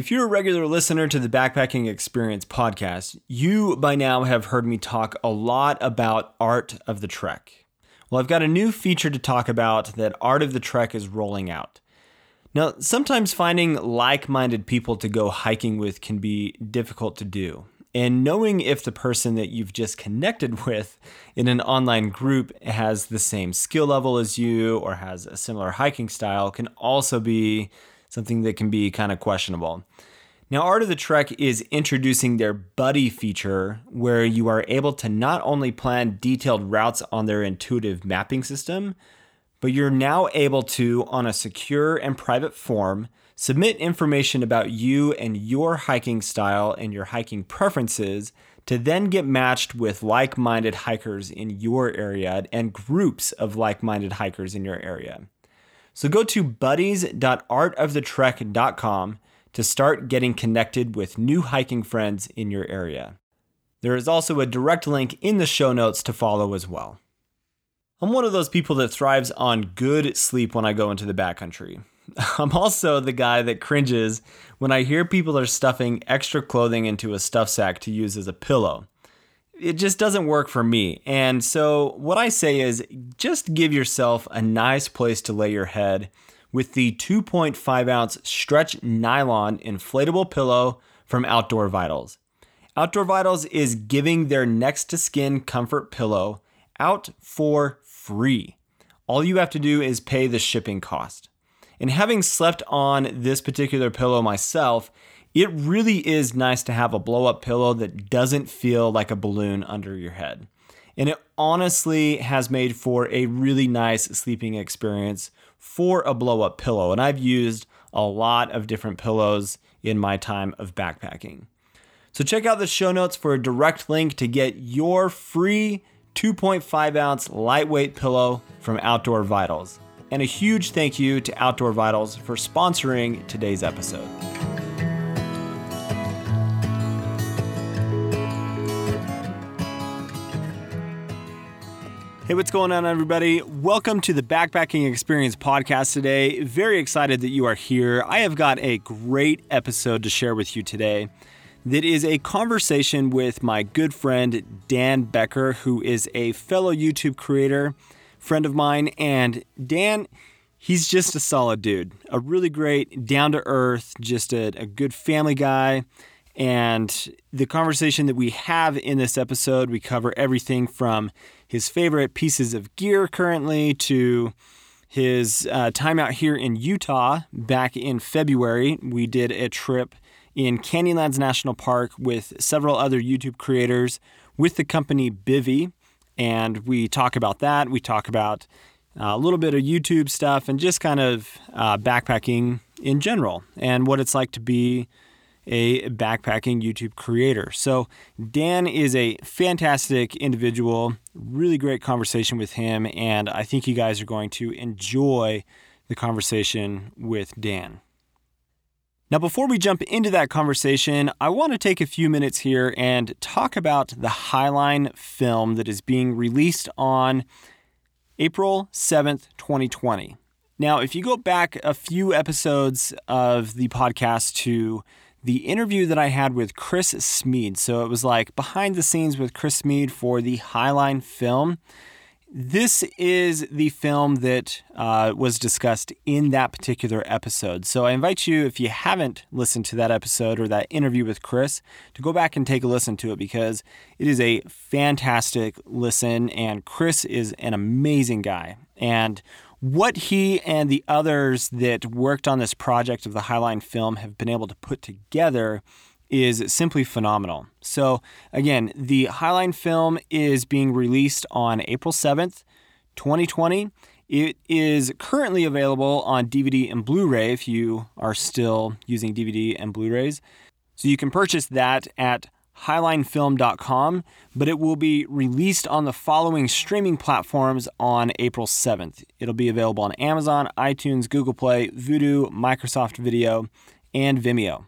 If you're a regular listener to the Backpacking Experience podcast, you by now have heard me talk a lot about Art of the Trek. Well, I've got a new feature to talk about that Art of the Trek is rolling out. Now, sometimes finding like minded people to go hiking with can be difficult to do. And knowing if the person that you've just connected with in an online group has the same skill level as you or has a similar hiking style can also be something that can be kind of questionable. Now, Art of the Trek is introducing their buddy feature where you are able to not only plan detailed routes on their intuitive mapping system, but you're now able to, on a secure and private form, submit information about you and your hiking style and your hiking preferences to then get matched with like minded hikers in your area and groups of like minded hikers in your area. So go to buddies.artofthetrek.com to start getting connected with new hiking friends in your area. There is also a direct link in the show notes to follow as well. I'm one of those people that thrives on good sleep when I go into the backcountry. I'm also the guy that cringes when I hear people are stuffing extra clothing into a stuff sack to use as a pillow it just doesn't work for me. And so, what I say is just give yourself a nice place to lay your head with the 2.5 ounce stretch nylon inflatable pillow from Outdoor Vitals. Outdoor Vitals is giving their next to skin comfort pillow out for free. All you have to do is pay the shipping cost. And having slept on this particular pillow myself, it really is nice to have a blow up pillow that doesn't feel like a balloon under your head. And it honestly has made for a really nice sleeping experience for a blow up pillow. And I've used a lot of different pillows in my time of backpacking. So check out the show notes for a direct link to get your free 2.5 ounce lightweight pillow from Outdoor Vitals. And a huge thank you to Outdoor Vitals for sponsoring today's episode. Hey, what's going on, everybody? Welcome to the Backpacking Experience podcast today. Very excited that you are here. I have got a great episode to share with you today that is a conversation with my good friend Dan Becker, who is a fellow YouTube creator, friend of mine. And Dan, he's just a solid dude, a really great, down to earth, just a, a good family guy. And the conversation that we have in this episode, we cover everything from his favorite pieces of gear currently to his uh, time out here in Utah back in February. We did a trip in Canyonlands National Park with several other YouTube creators with the company Bivy. And we talk about that. We talk about uh, a little bit of YouTube stuff and just kind of uh, backpacking in general and what it's like to be a backpacking YouTube creator. So, Dan is a fantastic individual, really great conversation with him, and I think you guys are going to enjoy the conversation with Dan. Now, before we jump into that conversation, I want to take a few minutes here and talk about the Highline film that is being released on April 7th, 2020. Now, if you go back a few episodes of the podcast to the interview that I had with Chris Smeed. So it was like behind the scenes with Chris Smeed for the Highline film. This is the film that uh, was discussed in that particular episode. So I invite you, if you haven't listened to that episode or that interview with Chris, to go back and take a listen to it because it is a fantastic listen. And Chris is an amazing guy. And what he and the others that worked on this project of the Highline film have been able to put together is simply phenomenal. So, again, the Highline film is being released on April 7th, 2020. It is currently available on DVD and Blu ray if you are still using DVD and Blu rays. So, you can purchase that at highlinefilm.com, but it will be released on the following streaming platforms on April 7th. It'll be available on Amazon, iTunes, Google Play, Vudu, Microsoft Video, and Vimeo.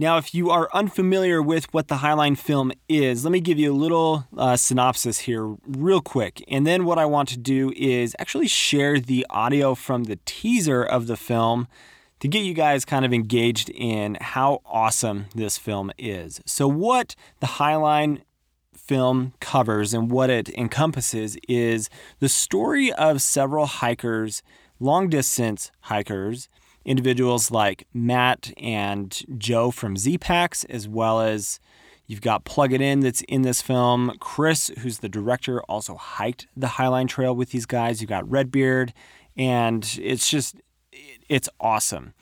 Now, if you are unfamiliar with what the Highline film is, let me give you a little uh, synopsis here, real quick. And then what I want to do is actually share the audio from the teaser of the film to get you guys kind of engaged in how awesome this film is. So, what the Highline film covers and what it encompasses is the story of several hikers, long distance hikers, individuals like Matt and Joe from Zpacks, as well as you've got Plug It In that's in this film. Chris, who's the director, also hiked the Highline Trail with these guys. You've got Redbeard, and it's just, it's awesome.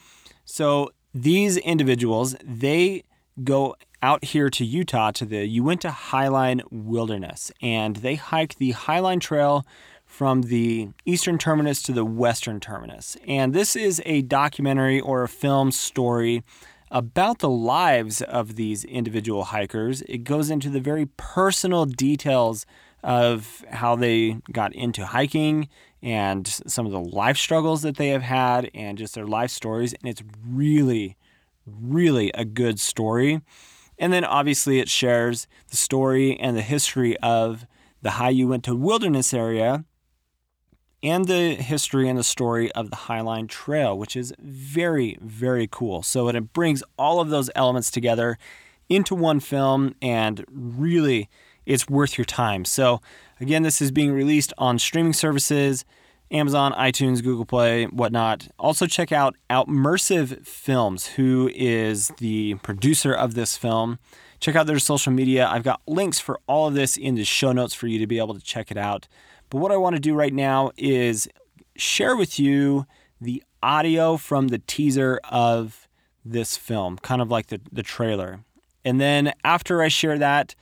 So these individuals, they go out here to Utah to the Uinta Highline Wilderness, and they hike the Highline Trail from the eastern terminus to the western terminus. And this is a documentary or a film story about the lives of these individual hikers. It goes into the very personal details of how they got into hiking and some of the life struggles that they have had and just their life stories. And it's really, really a good story. And then obviously it shares the story and the history of the High Uinta Wilderness area and the history and the story of the Highline Trail, which is very, very cool. So it brings all of those elements together into one film and really it's worth your time. So again, this is being released on streaming services Amazon, iTunes, Google Play, whatnot. Also, check out Outmersive Films, who is the producer of this film. Check out their social media. I've got links for all of this in the show notes for you to be able to check it out. But what I want to do right now is share with you the audio from the teaser of this film, kind of like the, the trailer. And then after I share that,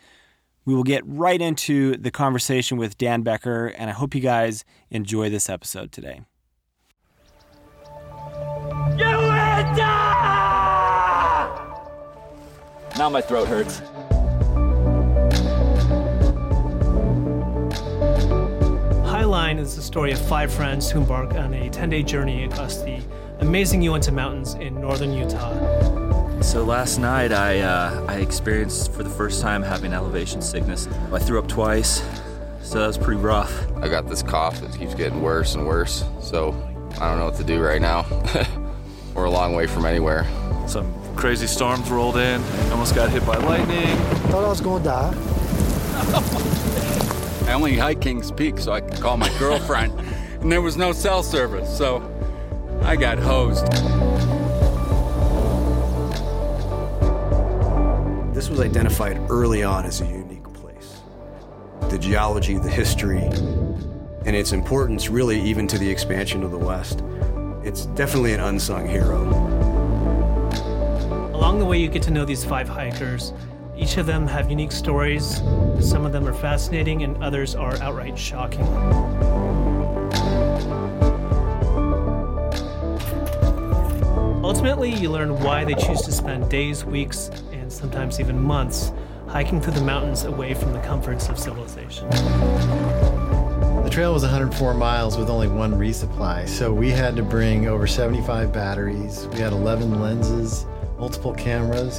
we will get right into the conversation with Dan Becker, and I hope you guys enjoy this episode today. Now my throat hurts. Highline is the story of five friends who embark on a 10 day journey across the amazing Uinta Mountains in northern Utah. So last night I uh, I experienced for the first time having elevation sickness. I threw up twice, so that was pretty rough. I got this cough that keeps getting worse and worse, so I don't know what to do right now. We're a long way from anywhere. Some crazy storms rolled in. Almost got hit by lightning. Thought I was gonna die. I only hiked Kings Peak so I could call my girlfriend, and there was no cell service, so I got hosed. This was identified early on as a unique place. The geology, the history, and its importance really even to the expansion of the West. It's definitely an unsung hero. Along the way, you get to know these five hikers. Each of them have unique stories. Some of them are fascinating, and others are outright shocking. Ultimately, you learn why they choose to spend days, weeks, sometimes even months hiking through the mountains away from the comforts of civilization. The trail was 104 miles with only one resupply, so we had to bring over 75 batteries. We had 11 lenses, multiple cameras.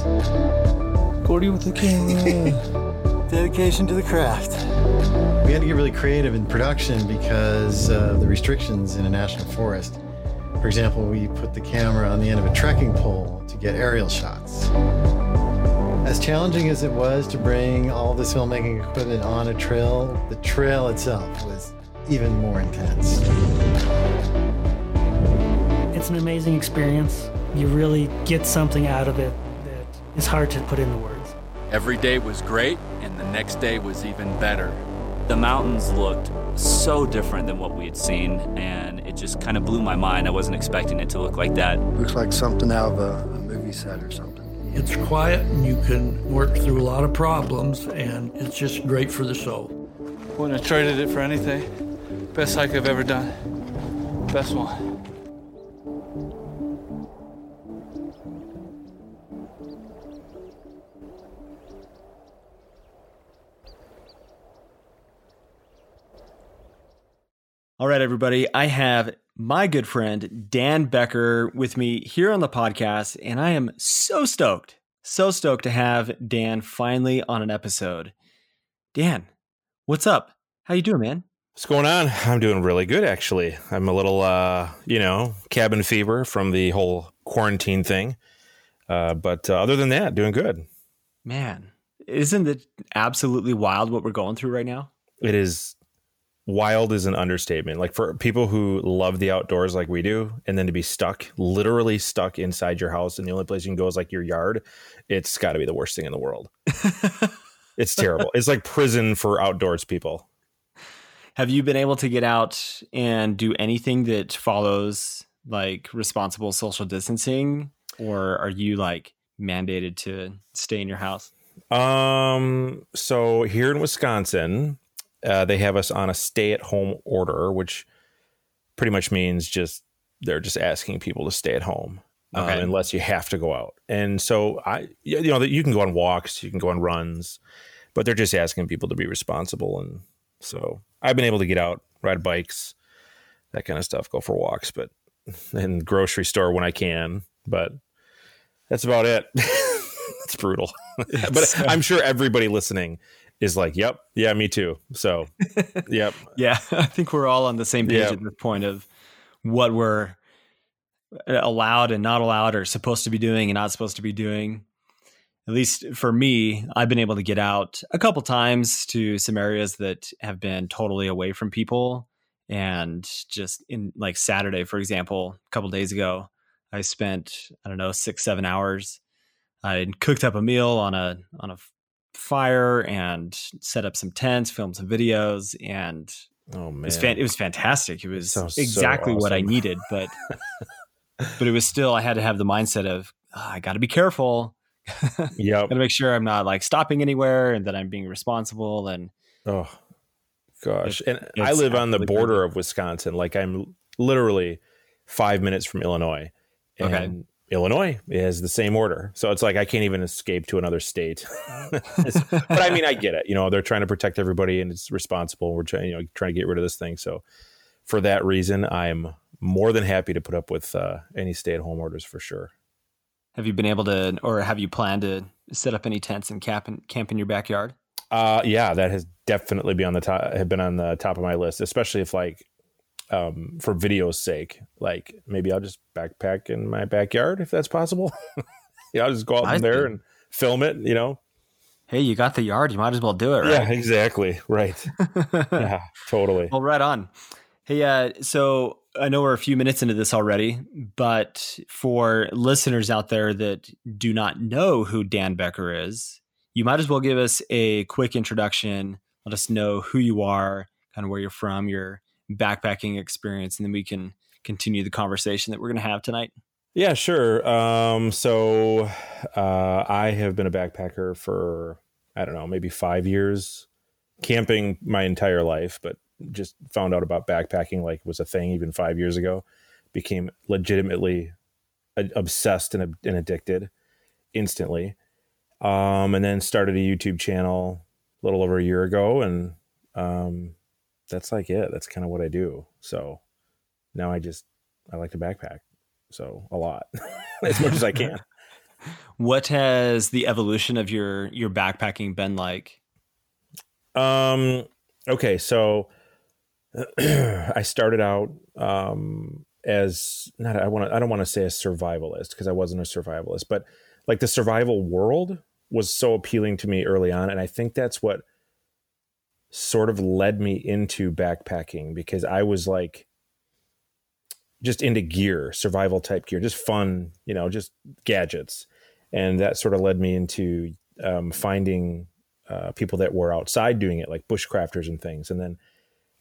Gordy with the camera. Dedication to the craft. We had to get really creative in production because of the restrictions in a national forest. For example, we put the camera on the end of a trekking pole to get aerial shots. As challenging as it was to bring all this filmmaking equipment on a trail, the trail itself was even more intense. It's an amazing experience. You really get something out of it that is hard to put into words. Every day was great, and the next day was even better. The mountains looked so different than what we had seen, and it just kind of blew my mind. I wasn't expecting it to look like that. Looks like something out of a, a movie set or something. It's quiet and you can work through a lot of problems, and it's just great for the soul. Wouldn't have traded it for anything. Best hike I've ever done. Best one. All right, everybody. I have my good friend Dan Becker with me here on the podcast, and I am so stoked, so stoked to have Dan finally on an episode. Dan, what's up? How you doing, man? What's going on? I'm doing really good, actually. I'm a little, uh, you know, cabin fever from the whole quarantine thing. Uh, but uh, other than that, doing good. Man, isn't it absolutely wild what we're going through right now? It is wild is an understatement. Like for people who love the outdoors like we do, and then to be stuck, literally stuck inside your house, and the only place you can go is like your yard, it's got to be the worst thing in the world. it's terrible. It's like prison for outdoors people. Have you been able to get out and do anything that follows like responsible social distancing, or are you like mandated to stay in your house? Um, so here in Wisconsin, uh, they have us on a stay-at-home order, which pretty much means just they're just asking people to stay at home um, okay. um, unless you have to go out. And so I, you know, you can go on walks, you can go on runs, but they're just asking people to be responsible. And so I've been able to get out, ride bikes, that kind of stuff, go for walks, but in grocery store when I can. But that's about it. it's brutal. but I'm sure everybody listening is like, "Yep, yeah, me too." So, yep, yeah, I think we're all on the same page yep. at this point of what we're uh, allowed and not allowed, or supposed to be doing and not supposed to be doing. At least for me, I've been able to get out a couple times to some areas that have been totally away from people, and just in like Saturday, for example, a couple days ago, I spent I don't know six seven hours. I cooked up a meal on a on a fire and set up some tents, filmed some videos, and oh man, it was, fan- it was fantastic. It was exactly so awesome. what I needed, but but it was still I had to have the mindset of oh, I got to be careful. Yeah, got to make sure I'm not like stopping anywhere and that I'm being responsible. And oh gosh, it, and I live on the border of Wisconsin. Like I'm literally five minutes from Illinois. And okay. Illinois has the same order. So it's like I can't even escape to another state. but I mean, I get it. You know, they're trying to protect everybody and it's responsible. We're trying, you know, trying to get rid of this thing. So for that reason, I'm more than happy to put up with uh, any stay at home orders for sure. Have you been able to, or have you planned to set up any tents and camp in, camp in your backyard? Uh, yeah, that has definitely been on the top, have been on the top of my list, especially if like um, for video's sake. Like maybe I'll just backpack in my backyard if that's possible. yeah, I'll just go out in there and film it. You know. Hey, you got the yard. You might as well do it, right? Yeah, exactly. Right. yeah, totally. Well, right on. Hey, uh, so I know we're a few minutes into this already, but for listeners out there that do not know who Dan Becker is, you might as well give us a quick introduction. Let us know who you are, kind of where you're from, your backpacking experience, and then we can continue the conversation that we're going to have tonight. Yeah, sure. Um, so uh, I have been a backpacker for I don't know, maybe five years, camping my entire life, but just found out about backpacking like was a thing even five years ago. Became legitimately obsessed and, and addicted instantly. Um, and then started a YouTube channel a little over a year ago, and um, that's like it. That's kind of what I do. So now I just I like to backpack. So a lot. as much as I can. What has the evolution of your your backpacking been like? Um okay, so I started out um as not I want I don't want to say a survivalist because I wasn't a survivalist, but like the survival world was so appealing to me early on and I think that's what sort of led me into backpacking because I was like just into gear, survival type gear, just fun, you know, just gadgets. And that sort of led me into um, finding uh, people that were outside doing it, like bushcrafters and things. And then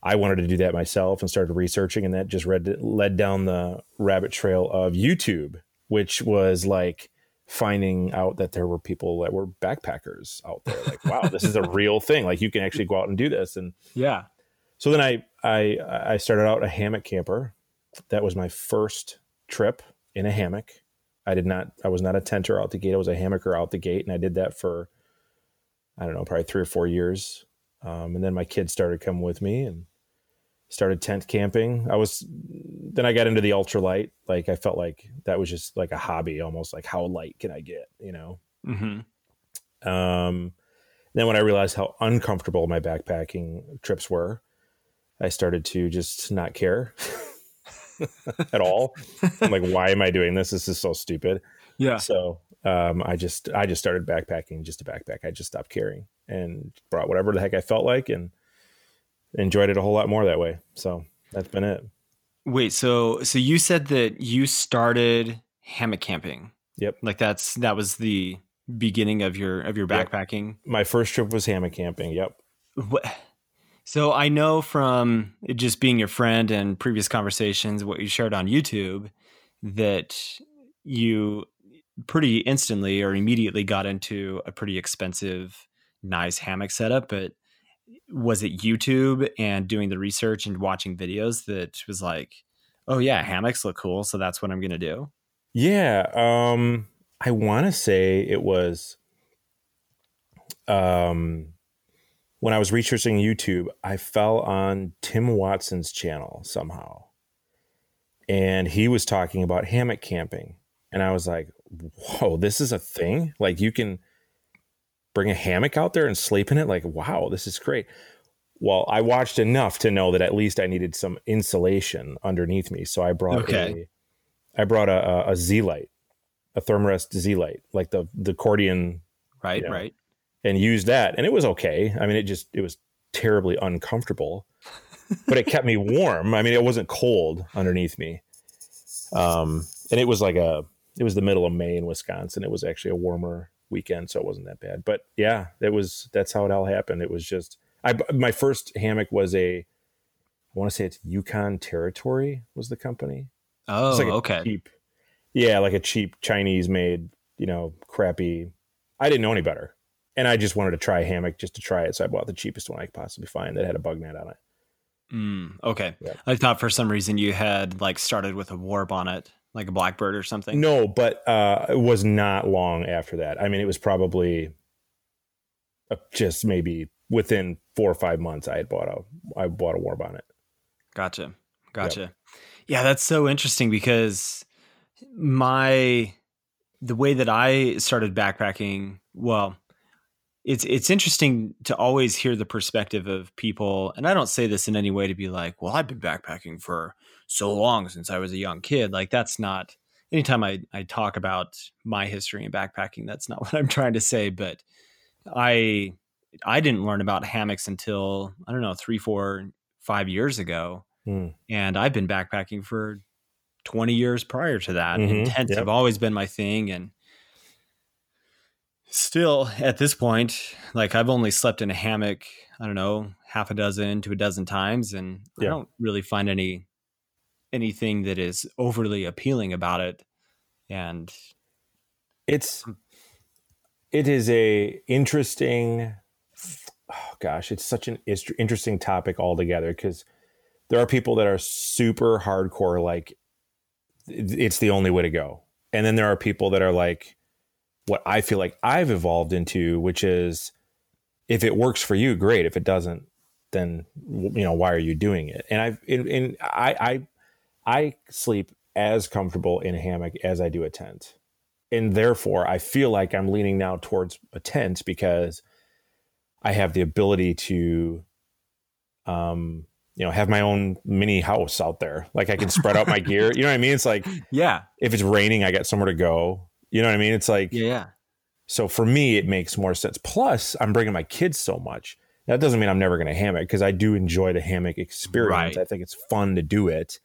I wanted to do that myself and started researching, and that just read, led down the rabbit trail of YouTube, which was like finding out that there were people that were backpackers out there. Like wow this is a real thing. Like you can actually go out and do this. And yeah. so then i i i started out a hammock camper. That was my first trip in a hammock. I did not i was not a tenter out the gate. I was a hammocker out the gate and i did that for i don't know probably three or four years. Um, and then my kids started coming with me and started tent camping. I was then I got into the ultralight. Like I felt like that was just like a hobby, almost like how light can I get, you know? Mm-hmm. Um, then when I realized how uncomfortable my backpacking trips were, I started to just not care at all. I'm like, why am I doing this? This is so stupid. Yeah. So um, I just I just started backpacking just to backpack. I just stopped caring and brought whatever the heck I felt like and enjoyed it a whole lot more that way. So that's been it. Wait, so so you said that you started hammock camping. Yep. Like that's that was the beginning of your of your Yep. backpacking. My first trip was hammock camping. Yep. What? So I know from it just being your friend and previous conversations, what you shared on YouTube, that you pretty instantly or immediately got into a pretty expensive, nice hammock setup. But was it YouTube and doing the research and watching videos that was like, oh yeah, hammocks look cool, so that's what I'm gonna do? Yeah. Um, I want to say it was um, when I was researching YouTube, I fell on Tim Watson's channel somehow. And he was talking about hammock camping. And I was like, whoa, this is a thing? Like you can bring a hammock out there and sleep in it? Like, wow, this is great. Well, I watched enough to know that at least I needed some insulation underneath me. So I brought Okay. a I brought a, a, Z Lite, a Thermarest Z Lite, like the the accordion, Right, you know, right. and used that, and it was okay. I mean, it just it was terribly uncomfortable, but it kept me warm. I mean, it wasn't cold underneath me. Um, and it was like a it was the middle of May in Wisconsin. It was actually a warmer weekend, so it wasn't that bad. But yeah, that was. That's how it all happened. It was just I my first hammock was a I want to say it's Yukon Territory was the company. Oh, like okay. Cheap, yeah, like a cheap Chinese made, you know, crappy. I didn't know any better, and I just wanted to try a hammock just to try it. So I bought the cheapest one I could possibly find that had a bug net on it. Mm, okay. Yeah. I thought for some reason you had like started with a Warbonnet, like a blackbird or something. No, but uh, it was not long after that. I mean, it was probably uh, just maybe within four or five months. I had bought a I bought a Warbonnet. Gotcha. Gotcha. Yeah, that's so interesting because my the way that I started backpacking, well, it's it's interesting to always hear the perspective of people, and I don't say this in any way to be like, well, I've been backpacking for so long since I was a young kid. Like that's not anytime I, I talk about my history in backpacking, that's not what I'm trying to say. But I I didn't learn about hammocks until I don't know, three, four, five years ago Hmm. and I've been backpacking for 20 years prior to that. And Mhm, tents yep. have always been my thing. And still at this point, like I've only slept in a hammock, I don't know, half a dozen to a dozen times. And I don't really find any anything that is overly appealing about it. And it's hmm. it is a interesting oh gosh it's such an interesting topic altogether because there are people that are super hardcore like it's the only way to go. And then there are people that are like what i feel like i've evolved into which is if it works for you great. If it doesn't then you know why are you doing it? And i've in, in i i i sleep as comfortable in a hammock as i do a tent and therefore I feel like I'm leaning now towards a tent because I have the ability to, um, you know, have my own mini house out there. Like I can spread out my gear. You know what I mean? It's like yeah, if it's raining, I got somewhere to go. You know what I mean? It's like yeah. so for me, it makes more sense. Plus, I'm bringing my kids so much. That doesn't mean I'm never going to hammock because I do enjoy the hammock experience. Right. I think it's fun to do it.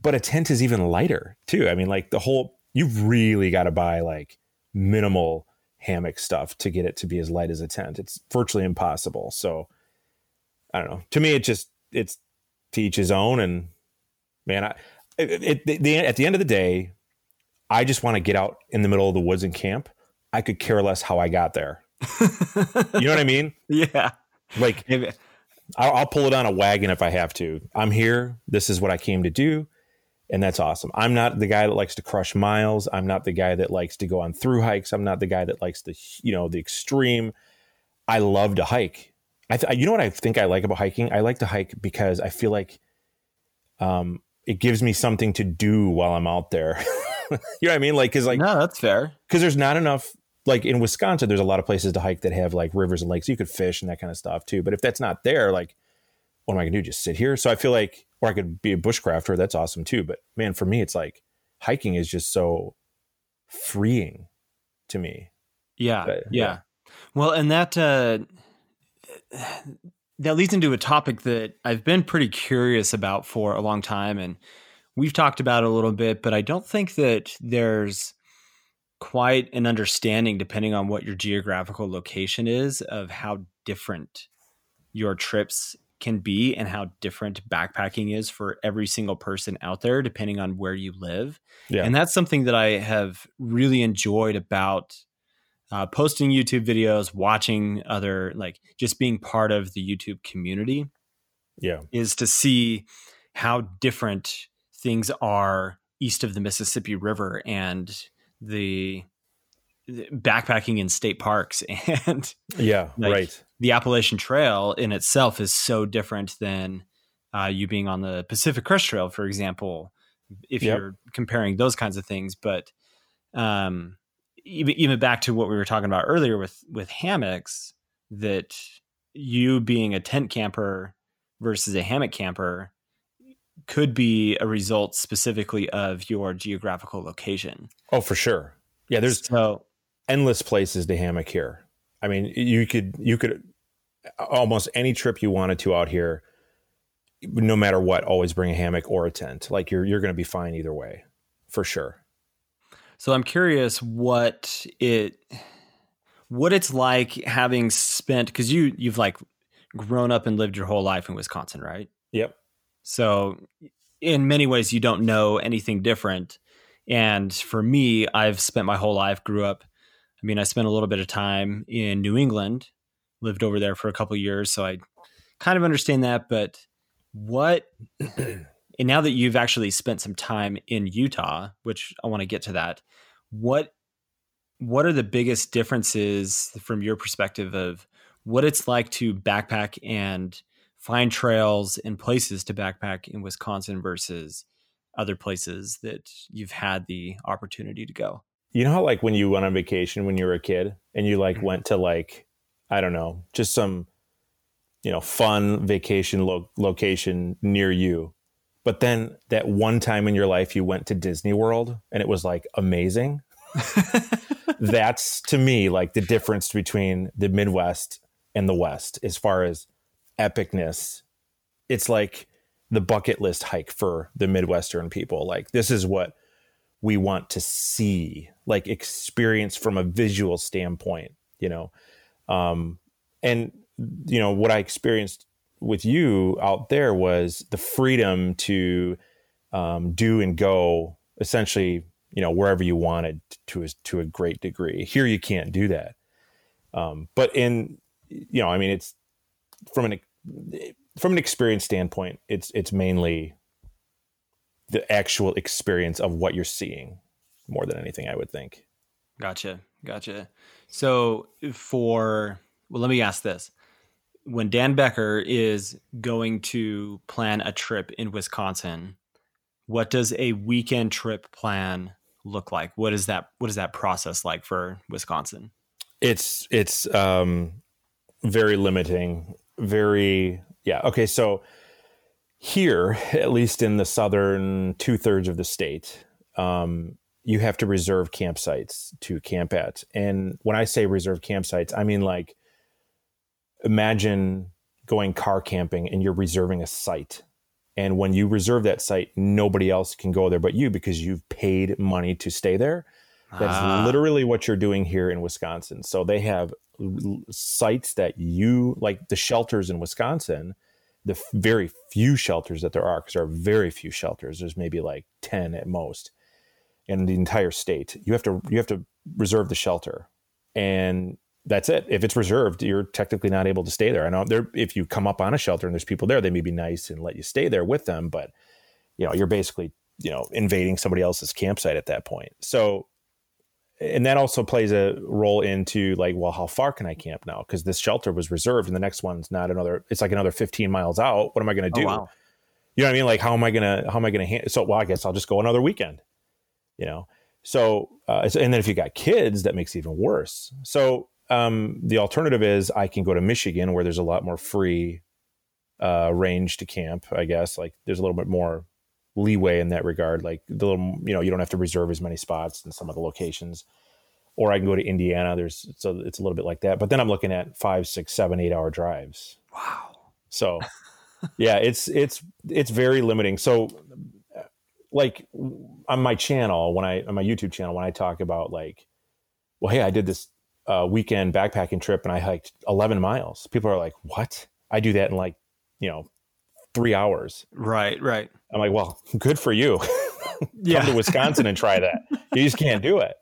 But a tent is even lighter too. I mean, like the whole, you've really got to buy like minimal hammock stuff to get it to be as light as a tent. It's virtually impossible. So I don't know. To me, it just, it's to each his own. And man, I, it, it, the, the, at the end of the day, I just want to get out in the middle of the woods and camp. I could care less how I got there. you know what I mean? Yeah. Like I'll, I'll pull it on a wagon if I have to. I'm here. This is what I came to do. And that's awesome. I'm not the guy that likes to crush miles. I'm not the guy that likes to go on through hikes. I'm not the guy that likes the, you know, the extreme. I love to hike. I, th- you know what I think I like about hiking? I like to hike because I feel like um, it gives me something to do while I'm out there. you know what I mean? Like, cause like, no, that's fair. Cause there's not enough, like in Wisconsin, there's a lot of places to hike that have like rivers and lakes. You could fish and that kind of stuff too. But if that's not there, like what am I going to do? Just sit here? So I feel like, or I could be a bushcrafter. That's awesome too. But man, for me, it's like hiking is just so freeing to me. Yeah, but, yeah. yeah. Well, and that uh, that leads into a topic that I've been pretty curious about for a long time, and we've talked about it a little bit. But I don't think that there's quite an understanding, depending on what your geographical location is, of how different your trips can be and how different backpacking is for every single person out there, depending on where you live. Yeah. And that's something that I have really enjoyed about uh, posting YouTube videos, watching other, like just being part of the YouTube community. Yeah. Is to see how different things are east of the Mississippi River and the backpacking in state parks and yeah like, right the appalachian trail in itself is so different than uh, you being on the pacific crest trail for example if yep. you're comparing those kinds of things but um, even, even back to what we were talking about earlier with with hammocks that you being a tent camper versus a hammock camper could be a result specifically of your geographical location. Oh, for sure. Yeah, there's so endless places to hammock here. I mean, you could you could almost any trip you wanted to out here, no matter what, always bring a hammock or a tent. Like you're you're going to be fine either way, for sure. So I'm curious what it what it's like having spent because you you've like grown up and lived your whole life in Wisconsin, right? Yep. So in many ways you don't know anything different and for me, I've spent my whole life, grew up. I mean, I spent a little bit of time in New England, lived over there for a couple years, so I kind of understand that. But what, and now that you've actually spent some time in Utah, which I want to get to that, what, what are the biggest differences from your perspective of what it's like to backpack and find trails and places to backpack in Wisconsin versus other places that you've had the opportunity to go. You know how like when you went on vacation when you were a kid and you like mm-hmm. went to like I don't know, just some you know, fun vacation lo- location near you. But then that one time in your life you went to Disney World and it was like amazing. That's to me like the difference between the Midwest and the West as far as epicness. It's like the bucket list hike for the Midwestern people. Like this is what we want to see, like experience from a visual standpoint, you know. Um, and you know what I experienced with you out there was the freedom to um, do and go essentially, you know, wherever you wanted to a, to a great degree. Here you can't do that. Um, but in you know, I mean, it's from an from an experience standpoint, it's it's mainly the actual experience of what you're seeing more than anything, I would think. Gotcha. Gotcha. So for well, let me ask this. When Dan Becker is going to plan a trip in Wisconsin, what does a weekend trip plan look like? What is that what is that process like for Wisconsin? It's it's um very limiting, very yeah. Okay. So here, at least in the southern two thirds of the state, um, you have to reserve campsites to camp at. And when I say reserve campsites, I mean like imagine going car camping and you're reserving a site. And when you reserve that site, nobody else can go there but you because you've paid money to stay there. That's ah. literally what you're doing here in Wisconsin. So they have sites that you like the shelters in Wisconsin, the very few shelters that there are, because there are very few shelters. There's maybe like 10 at most in the entire state. You have to you have to reserve the shelter. And that's it. If it's reserved, you're technically not able to stay there. I know there if you come up on a shelter and there's people there, they may be nice and let you stay there with them, but you know, you're basically, you know, invading somebody else's campsite at that point. So and that also plays a role into like well how far can i camp now because this shelter was reserved and the next one's not another it's like another 15 miles out what am i going to oh, do oh, wow. you know what i mean like how am i going to how am i going to hand so well i guess i'll just go another weekend you know so uh, and then if you got kids that makes it even worse so um, the alternative is i can go to michigan where there's a lot more free uh, range to camp. I guess like there's a little bit more leeway in that regard. Like the little, you know, you don't have to reserve as many spots in some of the locations. Or I can go to Indiana. There's so it's a little bit like that. But then I'm looking at five, six, seven, eight hour drives. Wow. So yeah, it's it's it's very limiting. So like on my channel when I on my YouTube channel when I talk about like, well, hey, I did this uh, weekend backpacking trip and I hiked 11 miles. People are like, what? I do that in like, you know, three hours. Right, right. I'm like, well, good for you. Yeah. Come to Wisconsin and try that. You just can't do it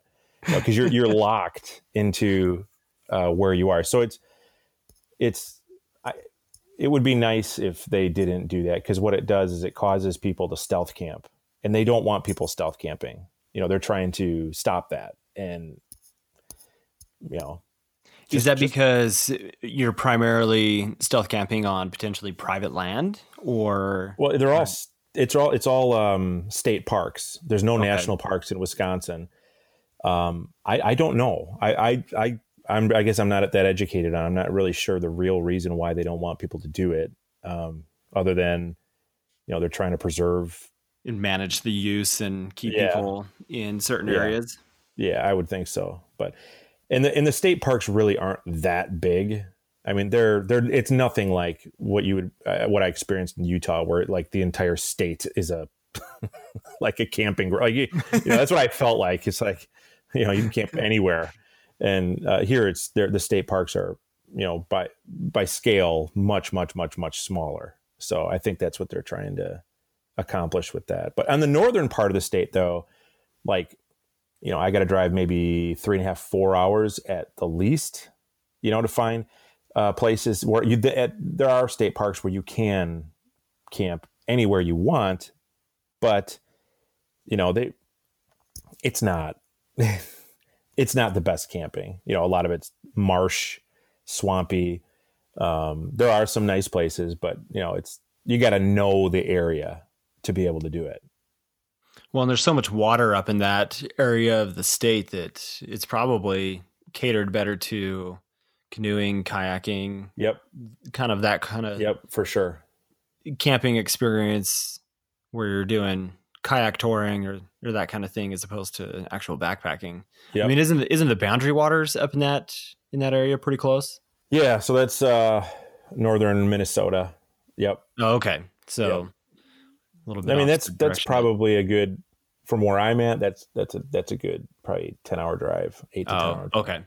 because you're you're locked into uh, where you are. So it's it's I, it would be nice if they didn't do that because what it does is it causes people to stealth camp, and they don't want people stealth camping. You know, they're trying to stop that, and you know, is that because you're primarily stealth camping on potentially private land, or Well, they're all it's all it's all um, state parks. There's no Okay. national parks in Wisconsin. Um, I I don't know. I I I I'm, I guess I'm not that educated on. I'm not really sure the real reason why they don't want people to do it, um, other than you know they're trying to preserve. And manage the use and keep Yeah. people in certain Yeah. areas? Yeah, I would think so. But and the and the state parks really aren't that big. I mean, they're they're it's nothing like what you would uh, what I experienced in Utah, where like the entire state is a like a camping like you, you know that's what I felt like. It's like you know you can camp anywhere, and uh, here it's there the state parks are you know by by scale much much much much smaller. So I think that's what they're trying to accomplish with that. But on the northern part of the state, though, like you know, I got to drive maybe three and a half, four hours at the least, you know, to find uh, places where you at, there are state parks where you can camp anywhere you want, but you know they it's not it's not the best camping. You know, a lot of it's marsh, swampy. Um, there are some nice places, but you know, it's you got to know the area to be able to do it. Well, and there's so much water up in that area of the state that it's probably catered better to canoeing, kayaking. Yep. Kind of that kind of Yep, for sure. camping experience where you're doing kayak touring or, or that kind of thing as opposed to actual backpacking. I mean, isn't isn't the boundary waters up in that in that area pretty close? Yeah, so that's uh northern Minnesota. Yep. Oh, okay. So a little bit. I mean that's that's probably a good from where I'm at, that's that's a that's a good probably ten hour drive, eight to ten Oh, hour drive. okay.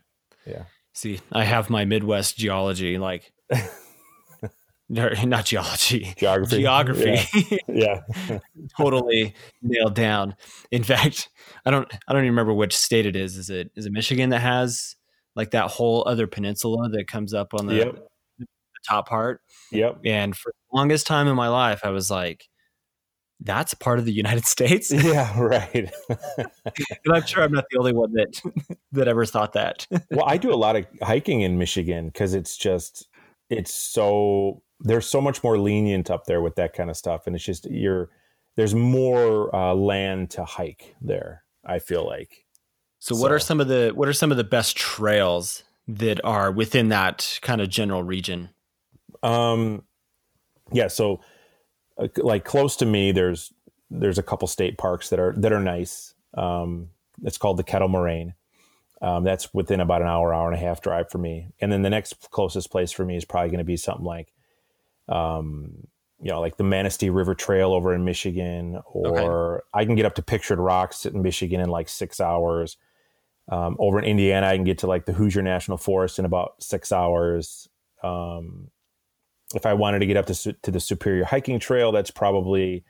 Yeah. See, I have my Midwest geology, like not geology, Geography. geography, Yeah. totally nailed down. In fact, I don't, I don't even remember which state it is. Is it, is it Michigan that has like that whole other peninsula that comes up on the, Yep. the top part? Yep. And for the longest time in my life, I was like, that's part of the United States. Yeah, right. and I'm sure I'm not the only one that that ever thought that. well, I do a lot of hiking in Michigan because it's just it's so there's so much more lenient up there with that kind of stuff, and it's just you're there's more uh, land to hike there. I feel like. So, what are some of the what are some of the best trails that are within that kind of general region? Um, yeah. So, like close to me, there's there's a couple state parks that are that are nice. Um, it's called the Kettle Moraine. Um, that's within about an hour, hour and a half drive for me. And then the next closest place for me is probably going to be something like, um, you know, like the Manistee River Trail over in Michigan, or I can get up to Pictured Rocks in Michigan in like six hours. Um, over in Indiana, I can get to like the Hoosier National Forest in about six hours. Um, if I wanted to get up to, to the Superior Hiking Trail, that's probably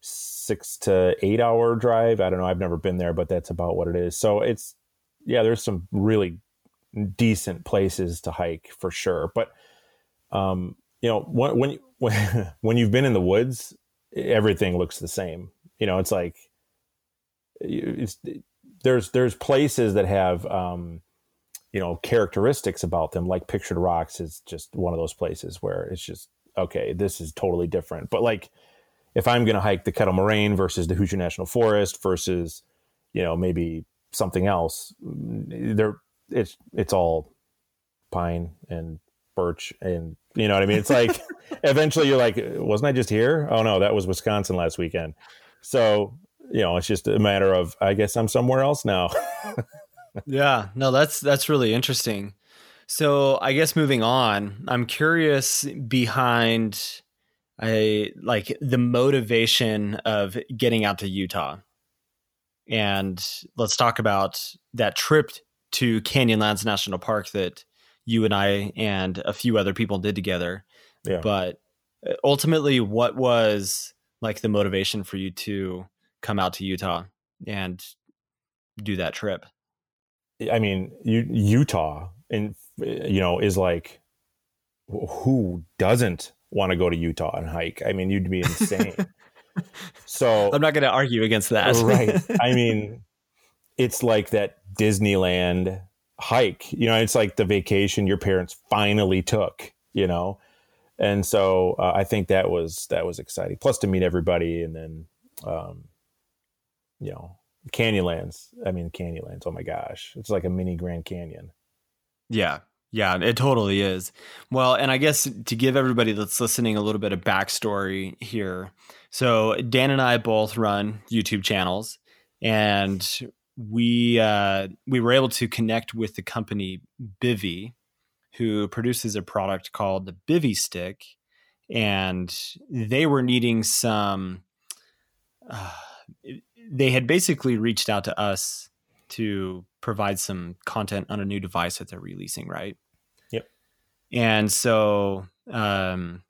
six to eight hour drive. I don't know. I've never been there, but that's about what it is. So it's, yeah, there's some really decent places to hike for sure. But, um, you know, when, when, when, when you've been in the woods, everything looks the same. You know, it's like, it's, there's, there's places that have, um, you know characteristics about them like pictured rocks is just one of those places where it's just okay this is totally different but like if i'm going to hike the kettle moraine versus the hoosier national forest versus you know maybe something else mm, there it's it's all pine and birch and you know what I mean? It's like eventually you're like, wasn't I just here? Oh no, that was Wisconsin last weekend. So, you know, it's just a matter of I guess I'm somewhere else now. yeah, no, that's that's really interesting. So I guess moving on, I'm curious behind a like the motivation of getting out to Utah. And let's talk about that trip to Canyonlands National Park that you and I and a few other people did together. Yeah. But uh, ultimately, what was like the motivation for you to come out to Utah and do that trip? I mean, you, Utah, and you know, is like who doesn't want to go to Utah and hike? I mean, you'd be insane. so I'm not going to argue against that. right. I mean, it's like that Disneyland hike. You know, it's like the vacation your parents finally took. You know, and so uh, I think that was that was exciting. Plus to meet everybody, and then, um, you know, Canyonlands. I mean, Canyonlands. Oh my gosh, it's like a mini Grand Canyon. Yeah, yeah, it totally is. Well, and I guess to give everybody that's listening a little bit of backstory here. So Dan and I both run YouTube channels, and we uh, we were able to connect with the company Bivy, who produces a product called the Bivy Stick, and they were needing some. Uh, they had basically reached out to us to provide some content on a new device that they're releasing, right? Yep. And so um,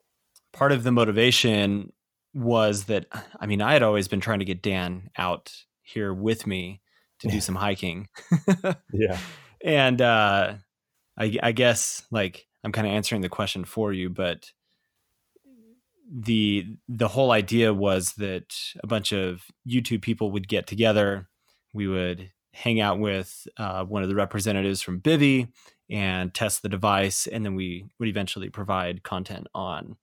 part of the motivation was that I mean I had always been trying to get Dan out here with me to do some hiking. yeah. And uh, I, I guess like I'm kind of answering the question for you, but the the whole idea was that a bunch of YouTube people would get together. We would hang out with uh, one of the representatives from Bivy and test the device, and then we would eventually provide content on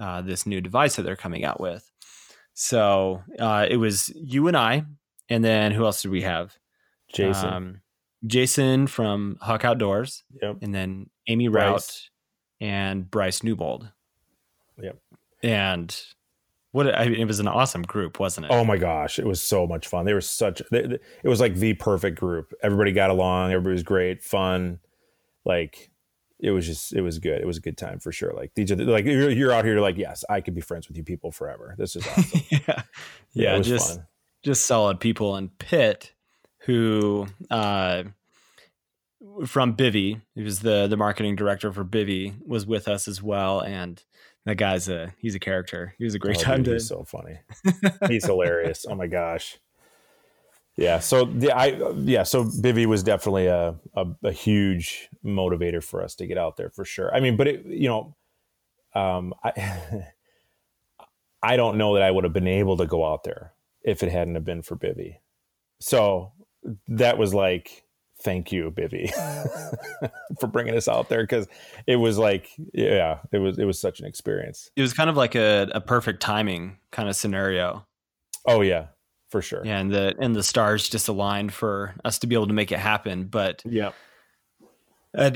uh, this new device that they're coming out with. So uh, it was you and I, and then who else did we have? Jason. Um, Jason from Huck Outdoors. Yep. And then Amy Rout and Bryce Newbold. Yep. And what I mean, it was an awesome group, wasn't it? Oh my gosh, it was so much fun. They were such. They, they, it was like the perfect group. Everybody got along. Everybody was great, fun. Like it was just, it was good. It was a good time for sure. Like these are the, like you're, you're out here. Like yes, I could be friends with you people forever. This is awesome. yeah, Yeah, yeah, just fun. just solid people. And Pitt, who uh, from Bivy, he was the the marketing director for Bivy, was with us as well. And that guy's a he's a character. He was a great Oh, time dude, to. he's so funny. he's hilarious. Oh my gosh. Yeah. So the I yeah. So Bivy was definitely a, a a huge motivator for us to get out there for sure. I mean, but it you know, um, I I don't know that I would have been able to go out there if it hadn't have been for Bivy. So that was like thank you Bivy for bringing us out there because it was like yeah it was it was such an experience. It was kind of like a, a perfect timing kind of scenario. Oh yeah, for sure. Yeah, and the and the stars just aligned for us to be able to make it happen. But yeah, uh,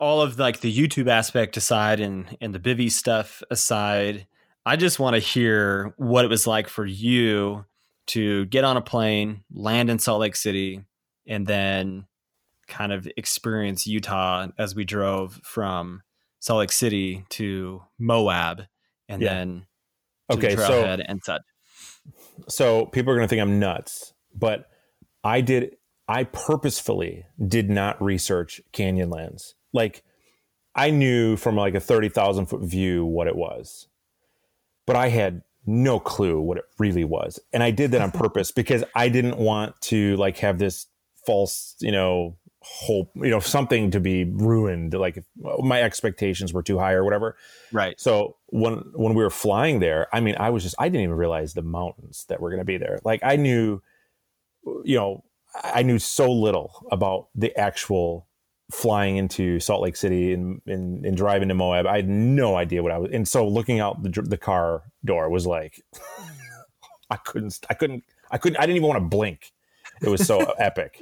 all of like the YouTube aspect aside and and the Bivy stuff aside, I just want to hear what it was like for you to get on a plane, land in Salt Lake City, and then kind of experience Utah as we drove from Salt Lake City to Moab, and Yeah. then to Okay, the so- and such. so people are going to think I'm nuts, but I did I purposefully did not research Canyonlands. Like I knew from like a 30,000 foot view what it was. But I had no clue what it really was. And I did that on purpose because I didn't want to like have this false, you know, hope, you know, something to be ruined like if my expectations were too high or whatever. Right. So when when we were flying there, I mean, I was just I didn't even realize the mountains that were going to be there. Like I knew, you know, I knew so little about the actual flying into Salt Lake City and, and, and driving to Moab. I had no idea what I was. And so looking out the the car door was like, I couldn't, I couldn't, I couldn't, I didn't even want to blink. It was so epic.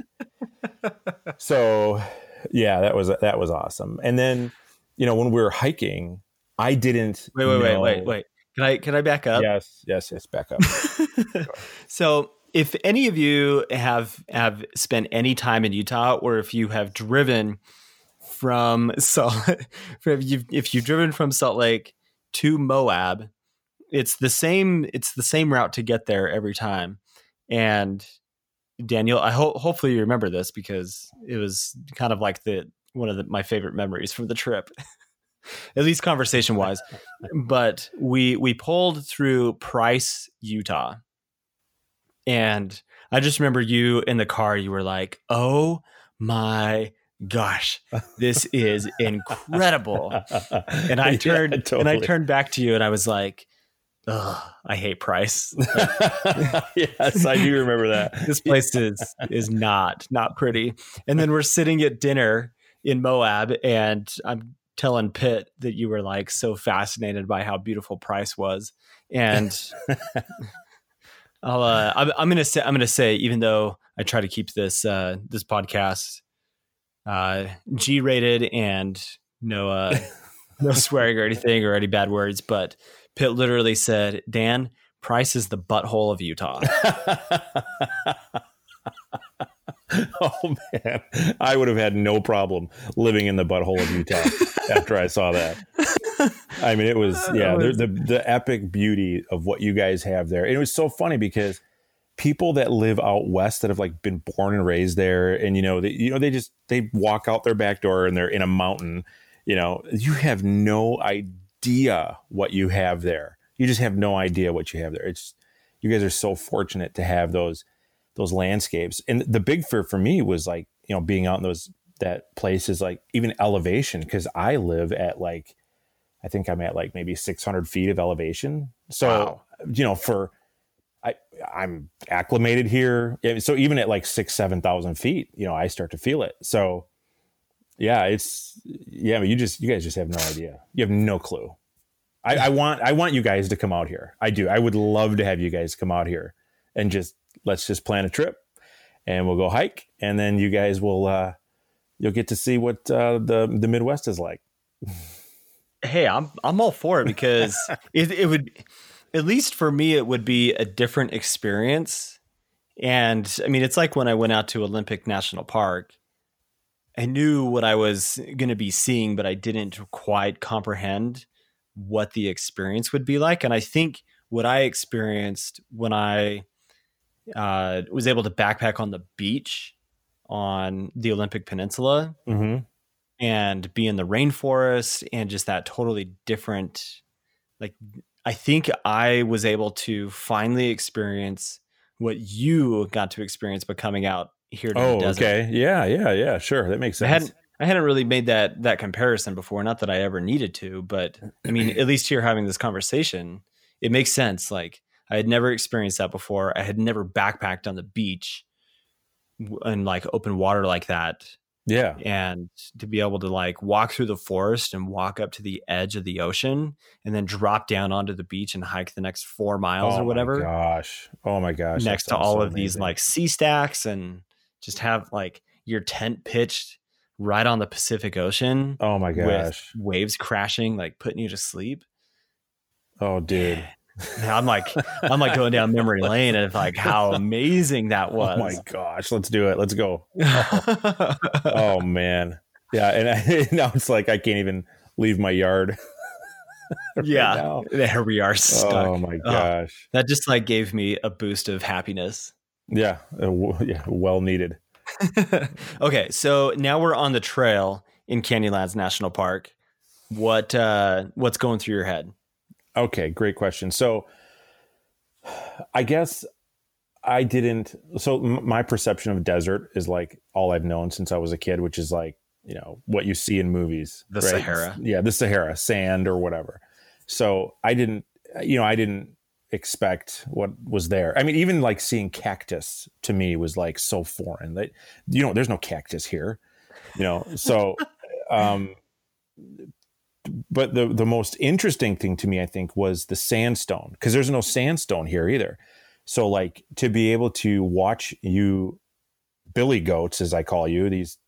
So yeah, that was that was awesome. And then you know, when we were hiking, I didn't. Wait, wait, know- wait, wait, wait. Can I can I back up? Yes, yes, yes. Back up. So, if any of you have have spent any time in Utah, or if you have driven from Salt, if you've if you've driven from Salt Lake to Moab, it's the same. It's the same route to get there every time. And Daniel, I hope hopefully you remember this because it was kind of like the one of the, my favorite memories from the trip. At least conversation wise, but we we pulled through Price, Utah, and I just remember you in the car. You were like, "Oh my gosh, this is incredible!" And I Yeah, turned and I turned back to you, and I was like, "Ugh, I hate Price. yes, I do remember that. this place is is not not pretty." And then we're sitting at dinner in Moab, and I'm telling Pitt that you were like so fascinated by how beautiful Price was, and I'll uh, I'm, I'm gonna say I'm gonna say even though I try to keep this uh, this podcast uh, G rated and no uh, no swearing or anything or any bad words, but Pitt literally said, "Dan, Price is the butthole of Utah." oh man, I would have had no problem living in the butthole of Utah after I saw that. I mean, it was yeah, the, the the epic beauty of what you guys have there. And it was so funny because people that live out west that have like been born and raised there, and you know, they, you know, they just they walk out their back door and they're in a mountain. You know, you have no idea what you have there. You just have no idea what you have there. It's you guys are so fortunate to have those those landscapes. And the big fear for me was like, you know, being out in those that place is like even elevation because I live at like I think I'm at like maybe 600 feet of elevation. So you know, for I I'm acclimated here. So even at like six seven thousand feet, you know, I start to feel it. So yeah, it's yeah. But you just you guys just have no idea. You have no clue. I, I want I want you guys to come out here. I do. I would love to have you guys come out here and just let's just plan a trip and we'll go hike and then you guys will uh you'll get to see what uh the the Midwest is like. hey, I'm I'm all for it because it it would at least for me it would be a different experience. And I mean, it's like when I went out to Olympic National Park. I knew what I was going to be seeing, but I didn't quite comprehend what the experience would be like. And I think what I experienced when I uh, was able to backpack on the beach on the Olympic Peninsula Mm-hmm. and be in the rainforest and just that totally different like I think I was able to finally experience what you got to experience by coming out here to Oh, the desert. okay. Yeah, yeah, yeah. Sure. That makes sense. I hadn't I hadn't really made that that comparison before. Not that I ever needed to, but I mean, at least here having this conversation, it makes sense. Like I had never experienced that before. I had never backpacked on the beach in like open water like that. Yeah. And to be able to like walk through the forest and walk up to the edge of the ocean and then drop down onto the beach and hike the next four miles oh or whatever My gosh. Oh my gosh. next to all so of these like sea stacks and just have like your tent pitched right on the Pacific Ocean. Oh my gosh. With waves crashing, like putting you to sleep. Oh dude. I'm like, I'm like going down memory lane and like how amazing that was. Oh my gosh. Let's do it. Let's go. Oh, oh, man. Yeah. And I, now it's like I can't even leave my yard. right yeah. now. There we are oh stuck. Oh my gosh. that just like gave me a boost of happiness. Yeah. Uh, w- yeah. Well needed. okay, so now we're on the trail in Canyonlands National Park. What uh what's going through your head? Okay, great question. So, I guess I didn't. So, m- my perception of desert is like all I've known since I was a kid, which is like you know what you see in movies, The Sahara. Yeah, the Sahara, sand or whatever. So, I didn't. You know, I didn't expect what was there. I mean, even like seeing cactus to me was like so foreign that you know, there's no cactus here. You know, so. um but the the most interesting thing to me i think was the sandstone because there's no sandstone here either so like to be able to watch you billy goats as i call you these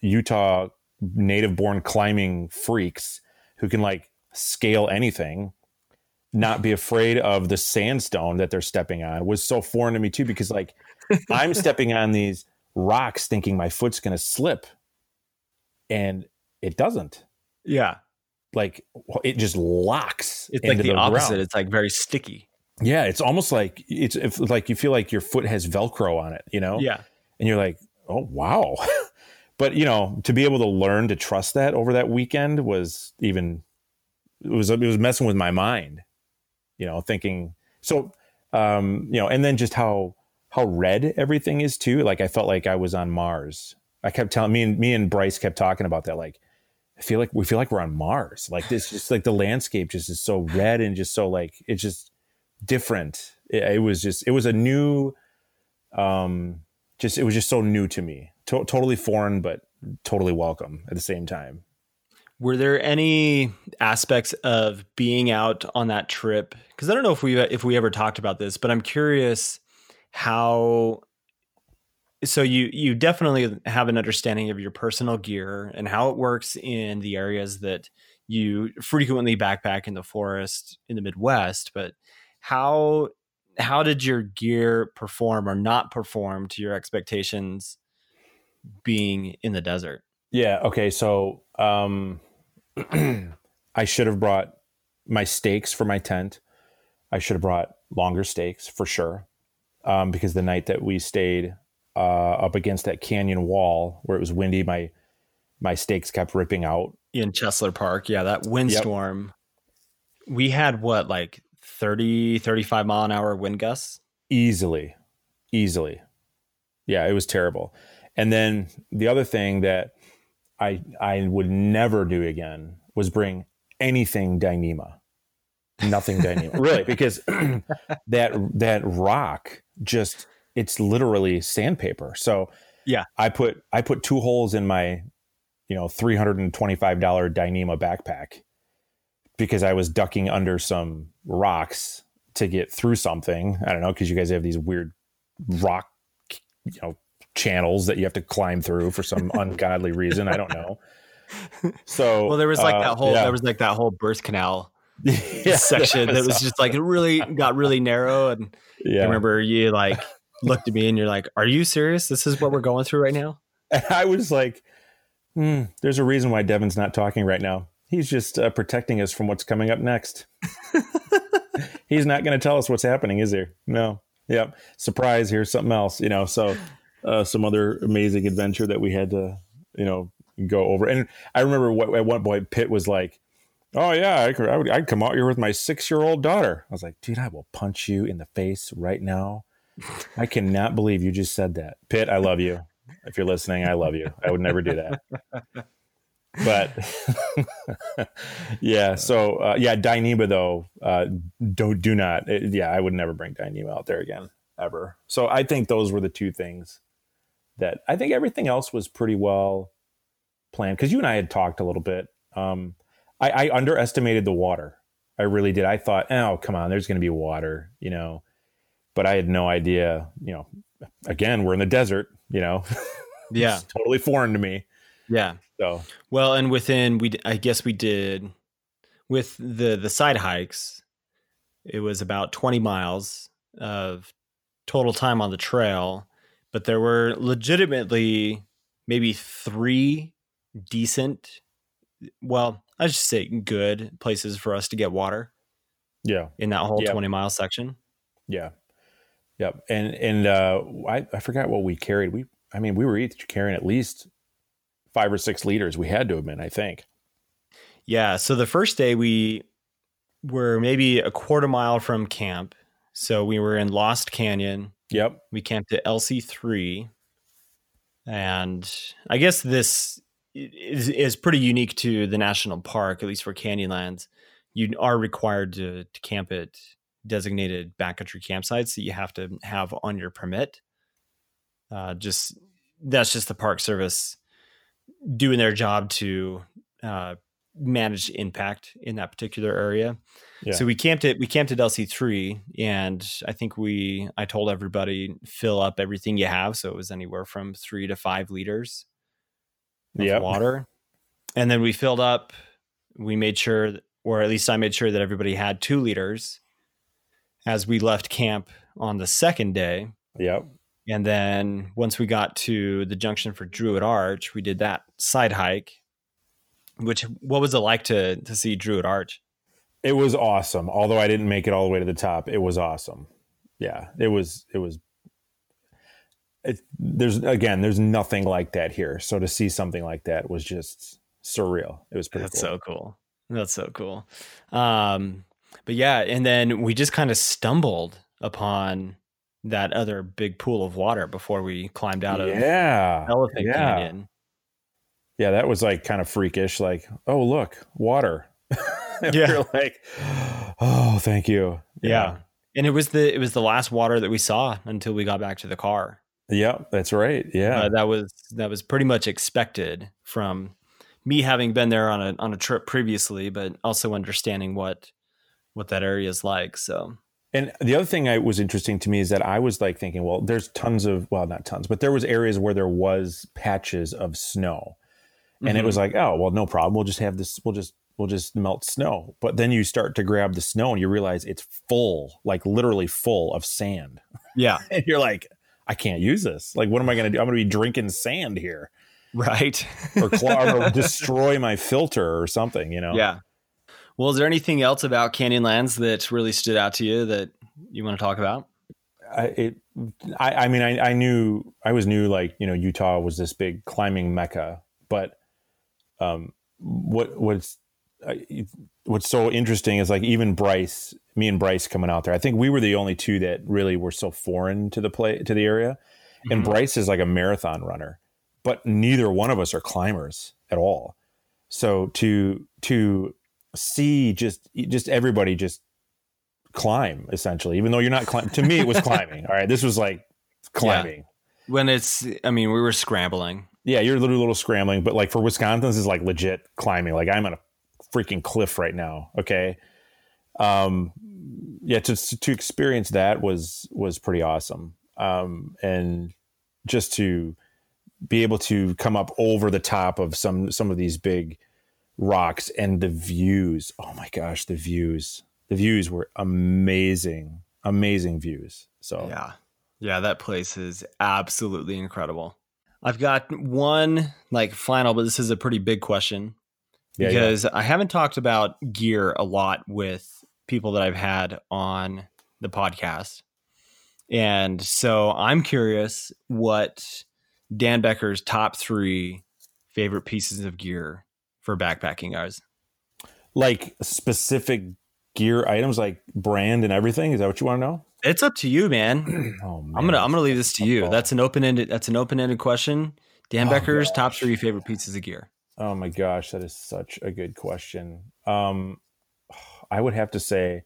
utah native born climbing freaks who can like scale anything not be afraid of the sandstone that they're stepping on was so foreign to me too because like i'm stepping on these rocks thinking my foot's going to slip and it doesn't Yeah. like it just locks It's like into the, opposite. ground. It's like very sticky. yeah it's almost like it's if, like you feel like your foot has velcro on it you know Yeah. and you're like oh wow but you know to be able to learn to trust that over that weekend was even it was it was messing with my mind you know thinking so um you know and then just how how red everything is too. Like i felt like i was on mars. I kept telling me and me and bryce kept talking about that like i feel like we feel like we're on mars. Like this just like the landscape just is so red and just so like it's just different. It, it was just it was a new um just it was just so new to me. To- totally foreign but totally welcome at the same time Were there any aspects of being out on that trip? Because I don't know if we if we ever talked about this, but I'm curious how. So you you definitely have an understanding of your personal gear and how it works in the areas that you frequently backpack in the forest in the Midwest. But how how did your gear perform or not perform to your expectations being in the desert? Yeah. Okay. So um, I should have brought my stakes for my tent. I should have brought longer stakes for sure, um, because the night that we stayed uh, up against that canyon wall where it was windy, my my stakes kept ripping out. in Chesler Park. Yeah, that windstorm. We had what, like 30, 35 mile an hour wind gusts? easily easily yeah it was terrible and then the other thing that i i would never do again was bring anything dyneema nothing dyneema really because that that rock just it's literally sandpaper so Yeah. i put i put two holes in my you know $325 dyneema backpack because i was ducking under some rocks to get through something. I don't know because you guys have these weird rock, you know, channels that you have to climb through for some ungodly reason. I don't know. So Well, there was like uh, that whole yeah. there was like that whole birth canal Yeah, section that was just like it really got really narrow. And Yeah. I remember you like looked at me and you're like, Are you serious? This is what we're going through right now? And I was like, hmm, "There's a reason why Devin's not talking right now. He's just uh, protecting us from what's coming up next. He's not going to tell us what's happening, is he? No. Yep. Surprise. Here's something else. You know. So, uh, some other amazing adventure that we had to, you know, go over. And I remember what, at one point Pitt was like, "Oh yeah, I could, I would, I'd come out here with my six year old daughter." I was like, "Dude, I will punch you in the face right now." I cannot believe you just said that, Pitt. I love you. If you're listening, I love you. I would never do that. But yeah, so uh, yeah, Dyneema though, uh, don't do not. it- yeah, I would never bring Dyneema out there again ever. So I think those were the two things that I think everything else was pretty well planned because you and I had talked a little bit. Um, I, I underestimated the water. I really did. I thought, oh, come on, there's going to be water, you know, but I had no idea. You know, again, we're in the desert, you know. Yeah. it's totally foreign to me. Yeah. So Well, and within we, I guess we did with the the side hikes. It was about twenty miles of total time on the trail, but there were legitimately maybe three decent, well, I should say good places for us to get water yeah, in that whole Yeah. twenty mile section. Yeah. Yep. And and uh I, I forgot what we carried. We I mean, we were each carrying at least five or six liters. We had to have been, I think. Yeah. So the first day we were maybe a quarter mile from camp. So we were in Lost Canyon. Yep. We camped at LC3. And I guess this is, is pretty unique to the national park, at least for Canyonlands. You are required to, to camp at designated backcountry campsites that you have to have on your permit. Uh, just that's just the Park Service doing their job to uh, manage impact in that particular area. Yeah. So we camped at we camped at LC three, and I think we I told everybody fill up everything you have. So it was anywhere from three to five liters of Yep. water. and then we filled up. We made sure, or at least I made sure that everybody had two liters as we left camp on the second day. Yep. And then once we got to the junction for Druid Arch, we did that side hike. Which what was it like to to see Druid Arch? It was awesome. Although I didn't make it all the way to the top, it was awesome. Yeah, it was. It was. It, there's again, there's nothing like that here. So to see something like that was just surreal. It was pretty. That's cool. so cool. That's so cool. Um, but yeah, and then we just kind of stumbled upon that other big pool of water before we climbed out of yeah Elephant yeah. Canyon. Yeah, that was like kind of freakish. Like, oh look, water. Yeah. You're like, oh, thank you. Yeah. And it was the it was the last water that we saw until we got back to the car. Yeah, that's right. Yeah. Uh, that was that was pretty much expected from me having been there on a on a trip previously, but also understanding what what that area is like. So And the other thing that was interesting to me is that I was like thinking, well, there's tons of well, not tons, but there was areas where there was patches of snow. And it Mhm. was like, oh, well, no problem. We'll just have this we'll just we'll just melt snow. But then you start to grab the snow and you realize it's full, like literally full of sand. yeah, And you're like, I can't use this. Like, what am I going to do? I'm going to be drinking sand here right. or, or destroy my filter or something, you know? Yeah. Well, is there anything else about Canyonlands that really stood out to you that you want to talk about? I, it, I, I mean, I, I knew, I was new, like, you know, Utah was this big climbing mecca, but, um, what, what's, what's so interesting is like even Bryce, me and Bryce coming out there. I think we were the only two that really were so foreign to the play to the area. And Mhm. Bryce is like a marathon runner, but neither one of us are climbers at all. So to to see just just everybody just climb essentially, even though you're not climbing. To me, it was climbing. All right, this was like climbing. When it's, I mean, we were scrambling. Yeah, you're a little, little scrambling, but like for Wisconsin, this is like legit climbing. Like I'm on a freaking cliff right now. Okay. Um, yeah, to to experience that was was pretty awesome. Um, and just to be able to come up over the top of some some of these big rocks and the views. Oh my gosh, the views. The views were amazing. Amazing views. So Yeah. Yeah, that place is absolutely incredible. I've got one like final, but this is a pretty big question Yeah, yeah. because I haven't talked about gear a lot with people that I've had on the podcast. And so I'm curious what Dan Becker's top three favorite pieces of gear for backpacking are. like specific gear items like brand and everything is that what you want to know It's up to you, man. oh man. I'm gonna I'm gonna leave this to you. That's an open ended that's an open ended question. Dan Oh, Becker's top three favorite pieces of gear. Oh my gosh that is such a good question. Um i would have to say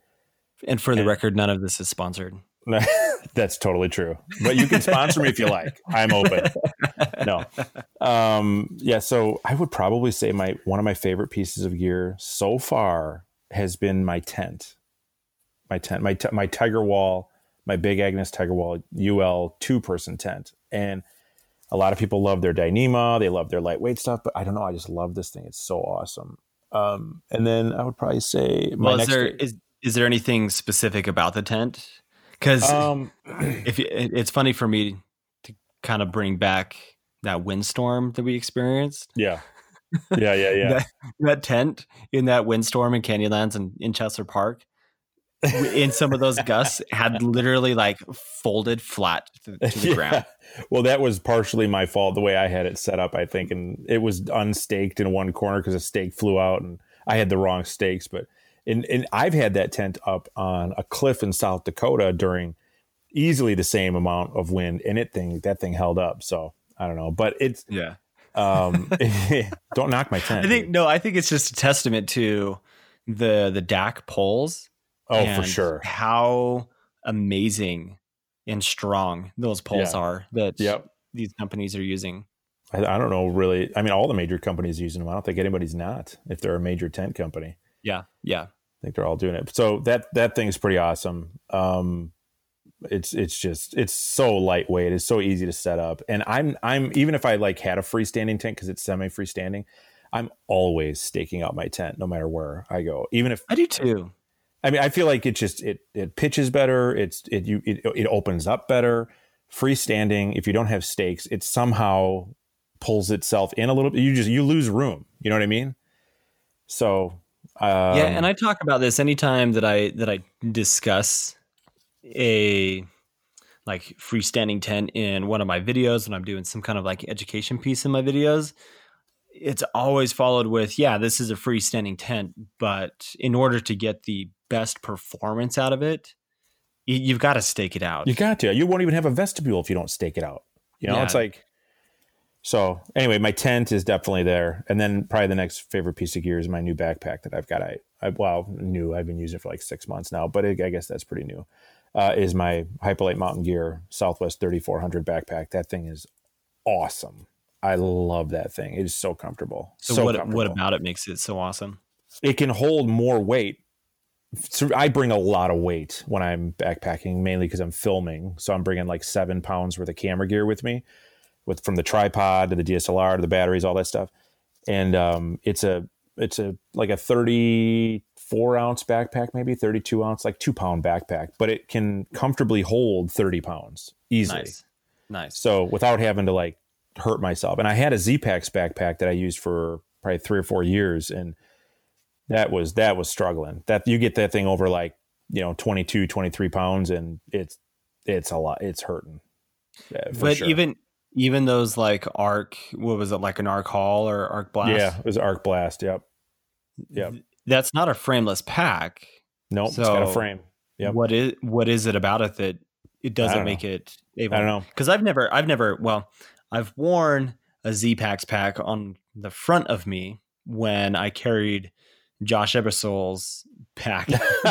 And for the And- record, none of this is sponsored. that's totally true. But you can sponsor me if you like. I'm open. No. Um yeah so i would probably say my one of my favorite pieces of gear so far has been my tent. My tent my, t- my tiger wall my big agnes tiger wall ul two person tent. And a lot of people love their Dyneema, they love their lightweight stuff, but I don't know. I just love this thing. It's so awesome. Um, and then I would probably say my Well, is next there is is there anything specific about the tent? Because um, if you, it- it's funny for me to kind of bring back that windstorm that we experienced. yeah, yeah, yeah, yeah. That, that tent in that windstorm in Canyonlands and in Chesler Park, in some of those gusts, had literally like folded flat to, to the Yeah. ground. Well, that was partially my fault. The way I had it set up, I think, and it was unstaked in one corner because a stake flew out, and I had the wrong stakes. But and and I've had that tent up on a cliff in South Dakota during easily the same amount of wind, and it thing that thing held up. So I don't know, but it's Yeah. um, don't knock my tent. I think no, I think it's just a testament to the the DAC poles. Oh, for sure. How amazing and strong those poles Yeah. are that Yep. these companies are using. I, I don't know really. I mean, all the major companies are using them. I don't think anybody's not. If they're a major tent company, Yeah, yeah. I think they're all doing it. So that that thing is pretty awesome. Um, it's it's just it's so lightweight. It's so easy to set up. And I'm I'm even if I like had a freestanding tent because it's semi freestanding, I'm always staking out my tent no matter where I go. Even if I do too. I mean, I feel like it just it it pitches better. It's it you it, it opens up better. Freestanding, if you don't have stakes, it somehow pulls itself in a little bit. You just you lose room. You know what I mean? So um, yeah, and I talk about this anytime that I that I discuss a like freestanding tent in one of my videos when I'm doing some kind of like education piece in my videos. It's always followed with, yeah, this is a freestanding tent, but in order to get the best performance out of it, you've got to stake it out. You got to. You won't even have a vestibule if you don't stake it out. You know, yeah. it's like so anyway, my tent is definitely there, and then probably the next favorite piece of gear is my new backpack that I've got. I, I well, new. I've been using it for like six months now, but it, I guess that's pretty new. Uh, is my Hyperlite Mountain Gear Southwest 3400 backpack. That thing is awesome. I love that thing. It is so comfortable. So, so what comfortable. what about it makes it so awesome? It can hold more weight. So I bring a lot of weight when I'm backpacking, mainly because I'm filming. So I'm bringing like seven pounds worth of camera gear with me with from the tripod to the DSLR to the batteries, all that stuff. And um, it's a it's a like a 34 ounce backpack, maybe 32 ounce, like two pound backpack, but it can comfortably hold 30 pounds easily. Nice. Nice. So without having to like hurt myself. And I had a Zpacks backpack that I used for probably three or four years, and that was that was struggling. That you get that thing over like you know 22, 23 pounds, and it's it's a lot. It's hurting. Yeah, but sure. even even those like arc what was it like an arc haul or arc blast yeah it was arc blast yep yep that's not a frameless pack no nope, so it's got a frame yeah what is what is it about it that it doesn't make know. it able i don't know because i've never i've never well i've worn a Zpacks pack on the front of me when i carried josh ebersol's pack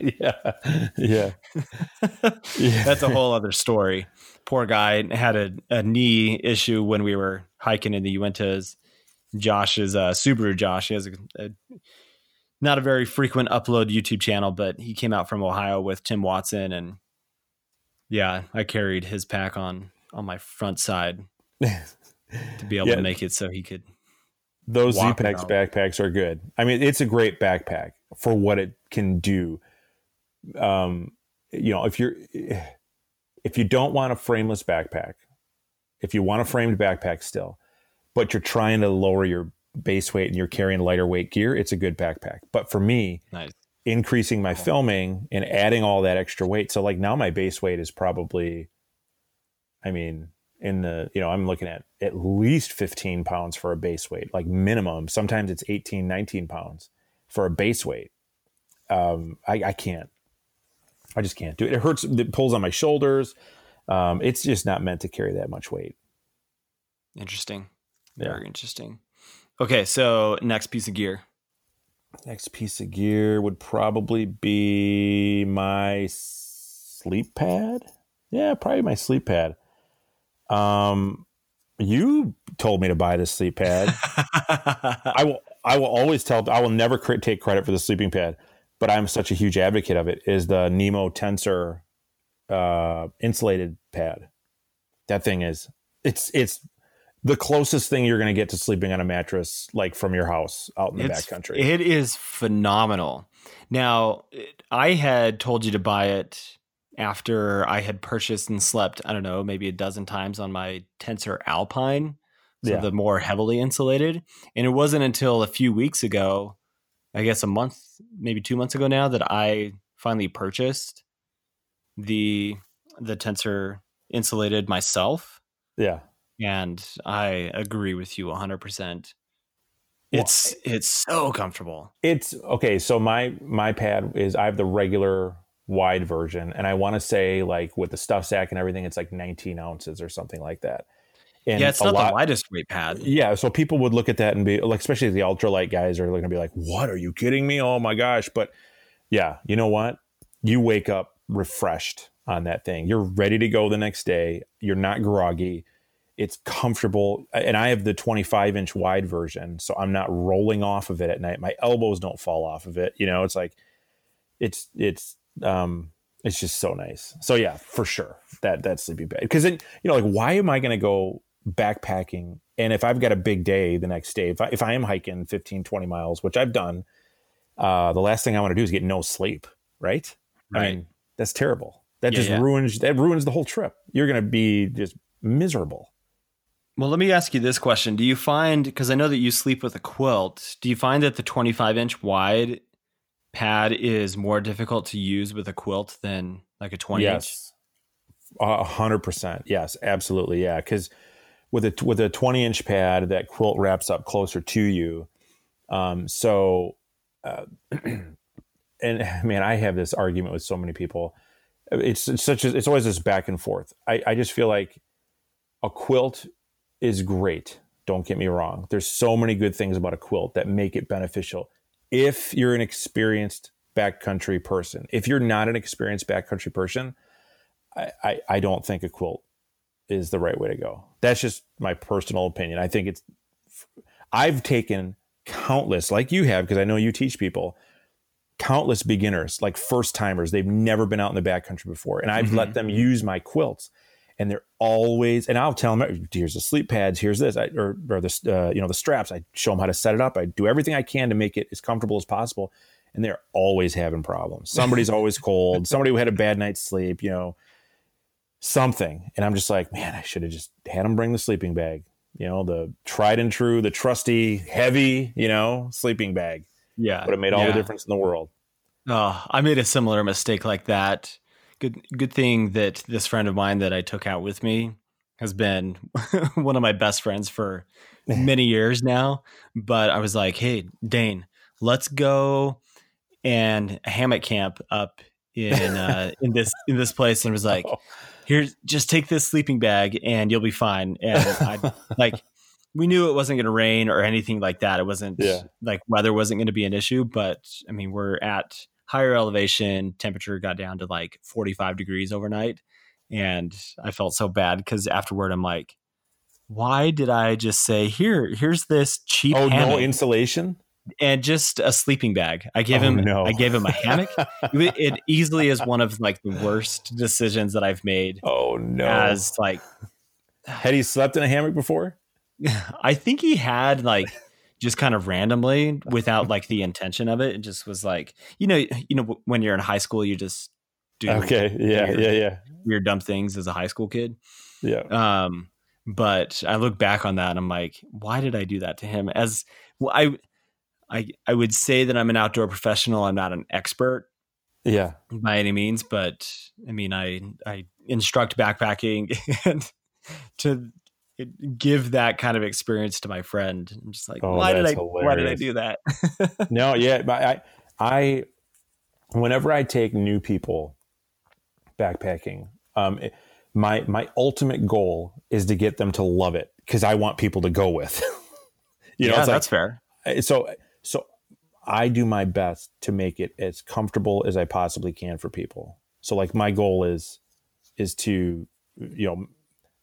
yeah yeah yeah that's a whole other story poor guy had a, a knee issue when we were hiking in the Uintas. Josh's uh, Subaru Josh. He has a, a, not a very frequent upload YouTube channel, but he came out from Ohio with Tim Watson, and yeah, I carried his pack on on my front side to be able yeah. to make it so he could. Those Zpacks backpacks are good. I mean, it's a great backpack for what it can do. Um, you know, if you're if you don't want a frameless backpack, if you want a framed backpack still, but you're trying to lower your base weight and you're carrying lighter weight gear, it's a good backpack. But for me, nice. increasing my filming and adding all that extra weight. So like now my base weight is probably, I mean, in the, you know, I'm looking at at least 15 pounds for a base weight, like minimum. Sometimes it's 18, 19 pounds for a base weight. Um, I, I can't. I just can't do it. It hurts. It pulls on my shoulders. Um, it's just not meant to carry that much weight. Interesting. Very interesting. Okay, so next piece of gear. Next piece of gear would probably be my sleep pad. Yeah, probably my sleep pad. Um, you told me to buy this sleep pad. I will. I will always tell. I will never cr- take credit for the sleeping pad but I'm such a huge advocate of it, is the Nemo Tensor uh, insulated pad. That thing is it's it's the closest thing you're going to get to sleeping on a mattress like from your house out in the it's, backcountry. It is phenomenal. Now, I had told you to buy it after I had purchased and slept, I don't know, maybe a dozen times on my Tensor Alpine, so yeah. the more heavily insulated. And it wasn't until a few weeks ago I guess a month, maybe two months ago now, that I finally purchased the the tensor insulated myself. Yeah. And I agree with you 100%. It's well, it's so comfortable. It's okay, so my my pad is I have the regular wide version and I want to say like with the stuff sack and everything it's like 19 ounces or something like that. And yeah, it's not lot, the widest weight pad. Yeah, so people would look at that and be like, especially the ultralight guys are going to be like, "What are you kidding me? Oh my gosh!" But yeah, you know what? You wake up refreshed on that thing. You're ready to go the next day. You're not groggy. It's comfortable, and I have the 25 inch wide version, so I'm not rolling off of it at night. My elbows don't fall off of it. You know, it's like it's it's um it's just so nice. So yeah, for sure that that sleeping bag because then you know like why am I going to go backpacking And if I've got a big day the next day, if I, if I am hiking 15, 20 miles, which I've done, uh, the last thing I want to do is get no sleep, right? I mean, that's terrible. That Yeah, just yeah. ruins that ruins the whole trip. You're going to be just miserable. Well, let me ask you this question. Do you find, because I know that you sleep with a quilt, do you find that the 25 inch wide pad is more difficult to use with a quilt than like a 20 inch? yes, a hundred percent. Yes, absolutely. Yeah, because with a with a twenty inch pad, that quilt wraps up closer to you. Um, so, uh, and man, I have this argument with so many people. It's, it's such a, it's always this back and forth. I, I just feel like a quilt is great. Don't get me wrong. There's so many good things about a quilt that make it beneficial. If you're an experienced backcountry person, if you're not an experienced backcountry person, I, I, I don't think a quilt is the right way to go. That's just my personal opinion. I think it's, I've taken countless, like you have, because I know you teach people, countless beginners, like first timers. They've never been out in the backcountry before. And I've let mm-hmm. them use my quilts. And they're always, and I'll tell them, here's the sleep pads, here's this, I, or, or the, uh, you know, the straps. I show them how to set it up. I do everything I can to make it as comfortable as possible. And they're always having problems. Somebody's always cold. Somebody who had a bad night's sleep, you know, something. And I'm just like, man, I should have just had them bring the sleeping bag, you know, the tried and true, the trusty, heavy, you know, sleeping bag. Yeah. Would have made all the difference in the world. Oh, I made a similar mistake like that. Good good thing that this friend of mine that I took out with me has been one of my best friends for many years now. But I was like, hey, Dane, let's go and hammock camp up in uh, in this in this place and was like, here, just take this sleeping bag and you'll be fine. And I like we knew it wasn't going to rain or anything like that. It wasn't Yeah. like weather wasn't going to be an issue, but I mean, we're at higher elevation. Temperature got down to like 45 degrees overnight. And I felt so bad because afterward, I'm like, why did I just say, here, here's this cheap Oh, no insulation? and just a sleeping bag. I gave Oh, him, no. I gave him a hammock. it easily is one of like the worst decisions that I've made Oh, no. as like, had he slept in a hammock before? I think he had like just kind of randomly without like the intention of it. It just was like, you know, you know, when you're in high school, you just do Okay. Yeah. weird, Yeah. Yeah. weird dumb things as a high school kid. Yeah. Um, but I look back on that, and I'm like, why did I do that to him? As well, I, I, I would say that I'm an outdoor professional. I'm not an expert Yeah. by any means, but I mean, I, I instruct backpacking and to give that kind of experience to my friend. I'm just like, Oh, why did I, that's why did I do that? no, yeah, but I, I, whenever I take new people backpacking, um, it- my my ultimate goal is to get them to love it because I want people to go with. you know, yeah, like- that's fair. so so I do my best to make it as comfortable as I possibly can for people. So like my goal is is to you know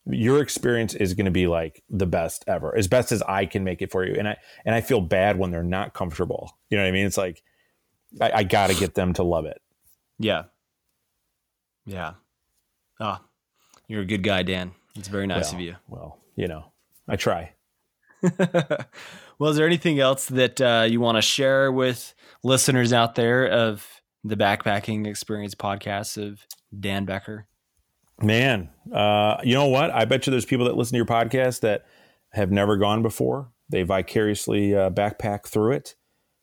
your experience is going to be like the best ever as best as I can make it for you and I and I feel bad when they're not comfortable. You know what I mean? It's like I, I got to get them to love it. Yeah. Yeah. Ah, you're a good guy, Dan. It's very nice Well, of you. Well, you know, I try. well, is there anything else that uh, you want to share with listeners out there of the Backpacking Experience podcast of Dan Becker? Man, uh, you know what? I bet you there's people that listen to your podcast that have never gone before. They vicariously uh, backpack through it.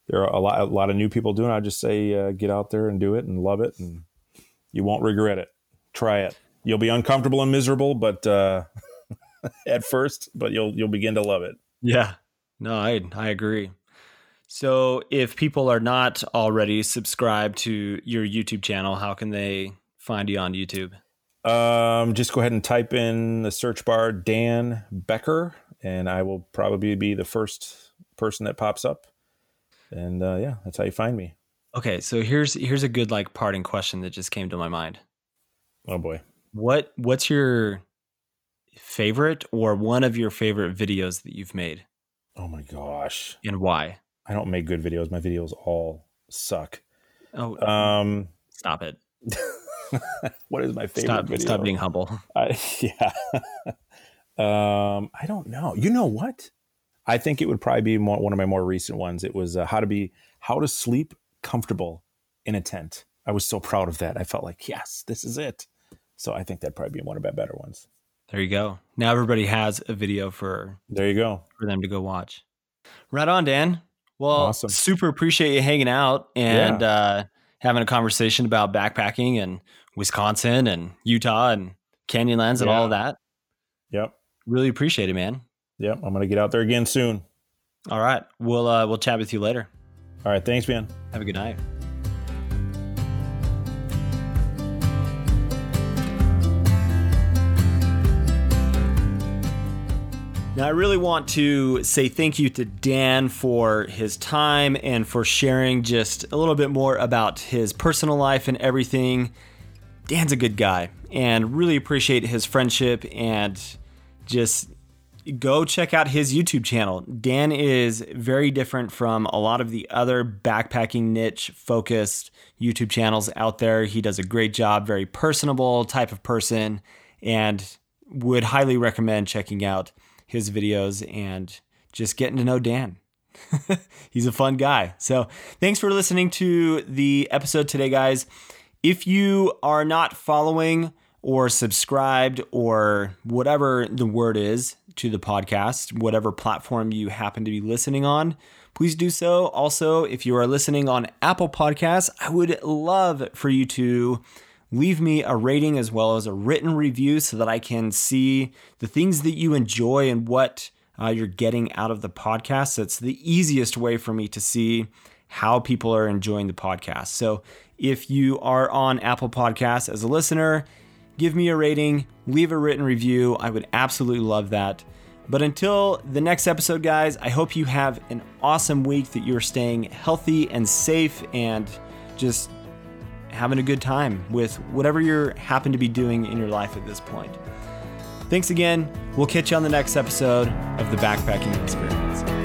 There are a lot, a lot of new people doing. it. I just say, uh, get out there and do it and love it, and you won't regret it. Try it. You'll be uncomfortable and miserable, but uh, at first, but you'll you'll begin to love it. Yeah. No, I I agree. So, if people are not already subscribed to your YouTube channel, how can they find you on YouTube? Um, just go ahead and type in the search bar Dan Becker, and I will probably be the first person that pops up. And uh, yeah, that's how you find me. Okay, so here's here's a good like parting question that just came to my mind. Oh boy. What what's your favorite or one of your favorite videos that you've made Oh my gosh. and why? I don't make good videos. My videos all suck. Oh, Um, stop it. what is my favorite Stop video? stop being humble. I, yeah. Um, I don't know. You know what? I think it would probably be more, one of my more recent ones. It was uh, how to be how to sleep comfortable in a tent. I was so proud of that. I felt like yes, this is it. So I think that'd probably be one of my better ones. There you go. Now everybody has a video for there you go for them to go watch. Right on, Dan. Well, Awesome. super appreciate you hanging out and Yeah. uh, having a conversation about backpacking and Wisconsin and Utah and Canyonlands and all of that. Yep. Really appreciate it, man. Yep. I'm gonna get out there again soon. All right. We'll uh, we'll chat with you later. All right. Thanks, man. Have a good night. Now, I really want to say thank you to Dan for his time and for sharing just a little bit more about his personal life and everything. Dan's a good guy and really appreciate his friendship and just go check out his YouTube channel. Dan is very different from a lot of the other backpacking niche focused YouTube channels out there. He does a great job, very personable type of person, and would highly recommend checking out his videos and just getting to know Dan. He's a fun guy. So, thanks for listening to the episode today, guys. If you are not following or subscribed or whatever the word is to the podcast, whatever platform you happen to be listening on, please do so. Also, if you are listening on Apple Podcasts, I would love for you to leave me a rating as well as a written review so that I can see the things that you enjoy and what uh, you're getting out of the podcast. That's the easiest way for me to see how people are enjoying the podcast. So if you are on Apple Podcasts as a listener, give me a rating, leave a written review. I would absolutely love that. But until the next episode, guys, I hope you have an awesome week, that you're staying healthy and safe and just having a good time with whatever you happen to be doing in your life at this point. Thanks again. We'll catch you on the next episode of the Backpacking Experience.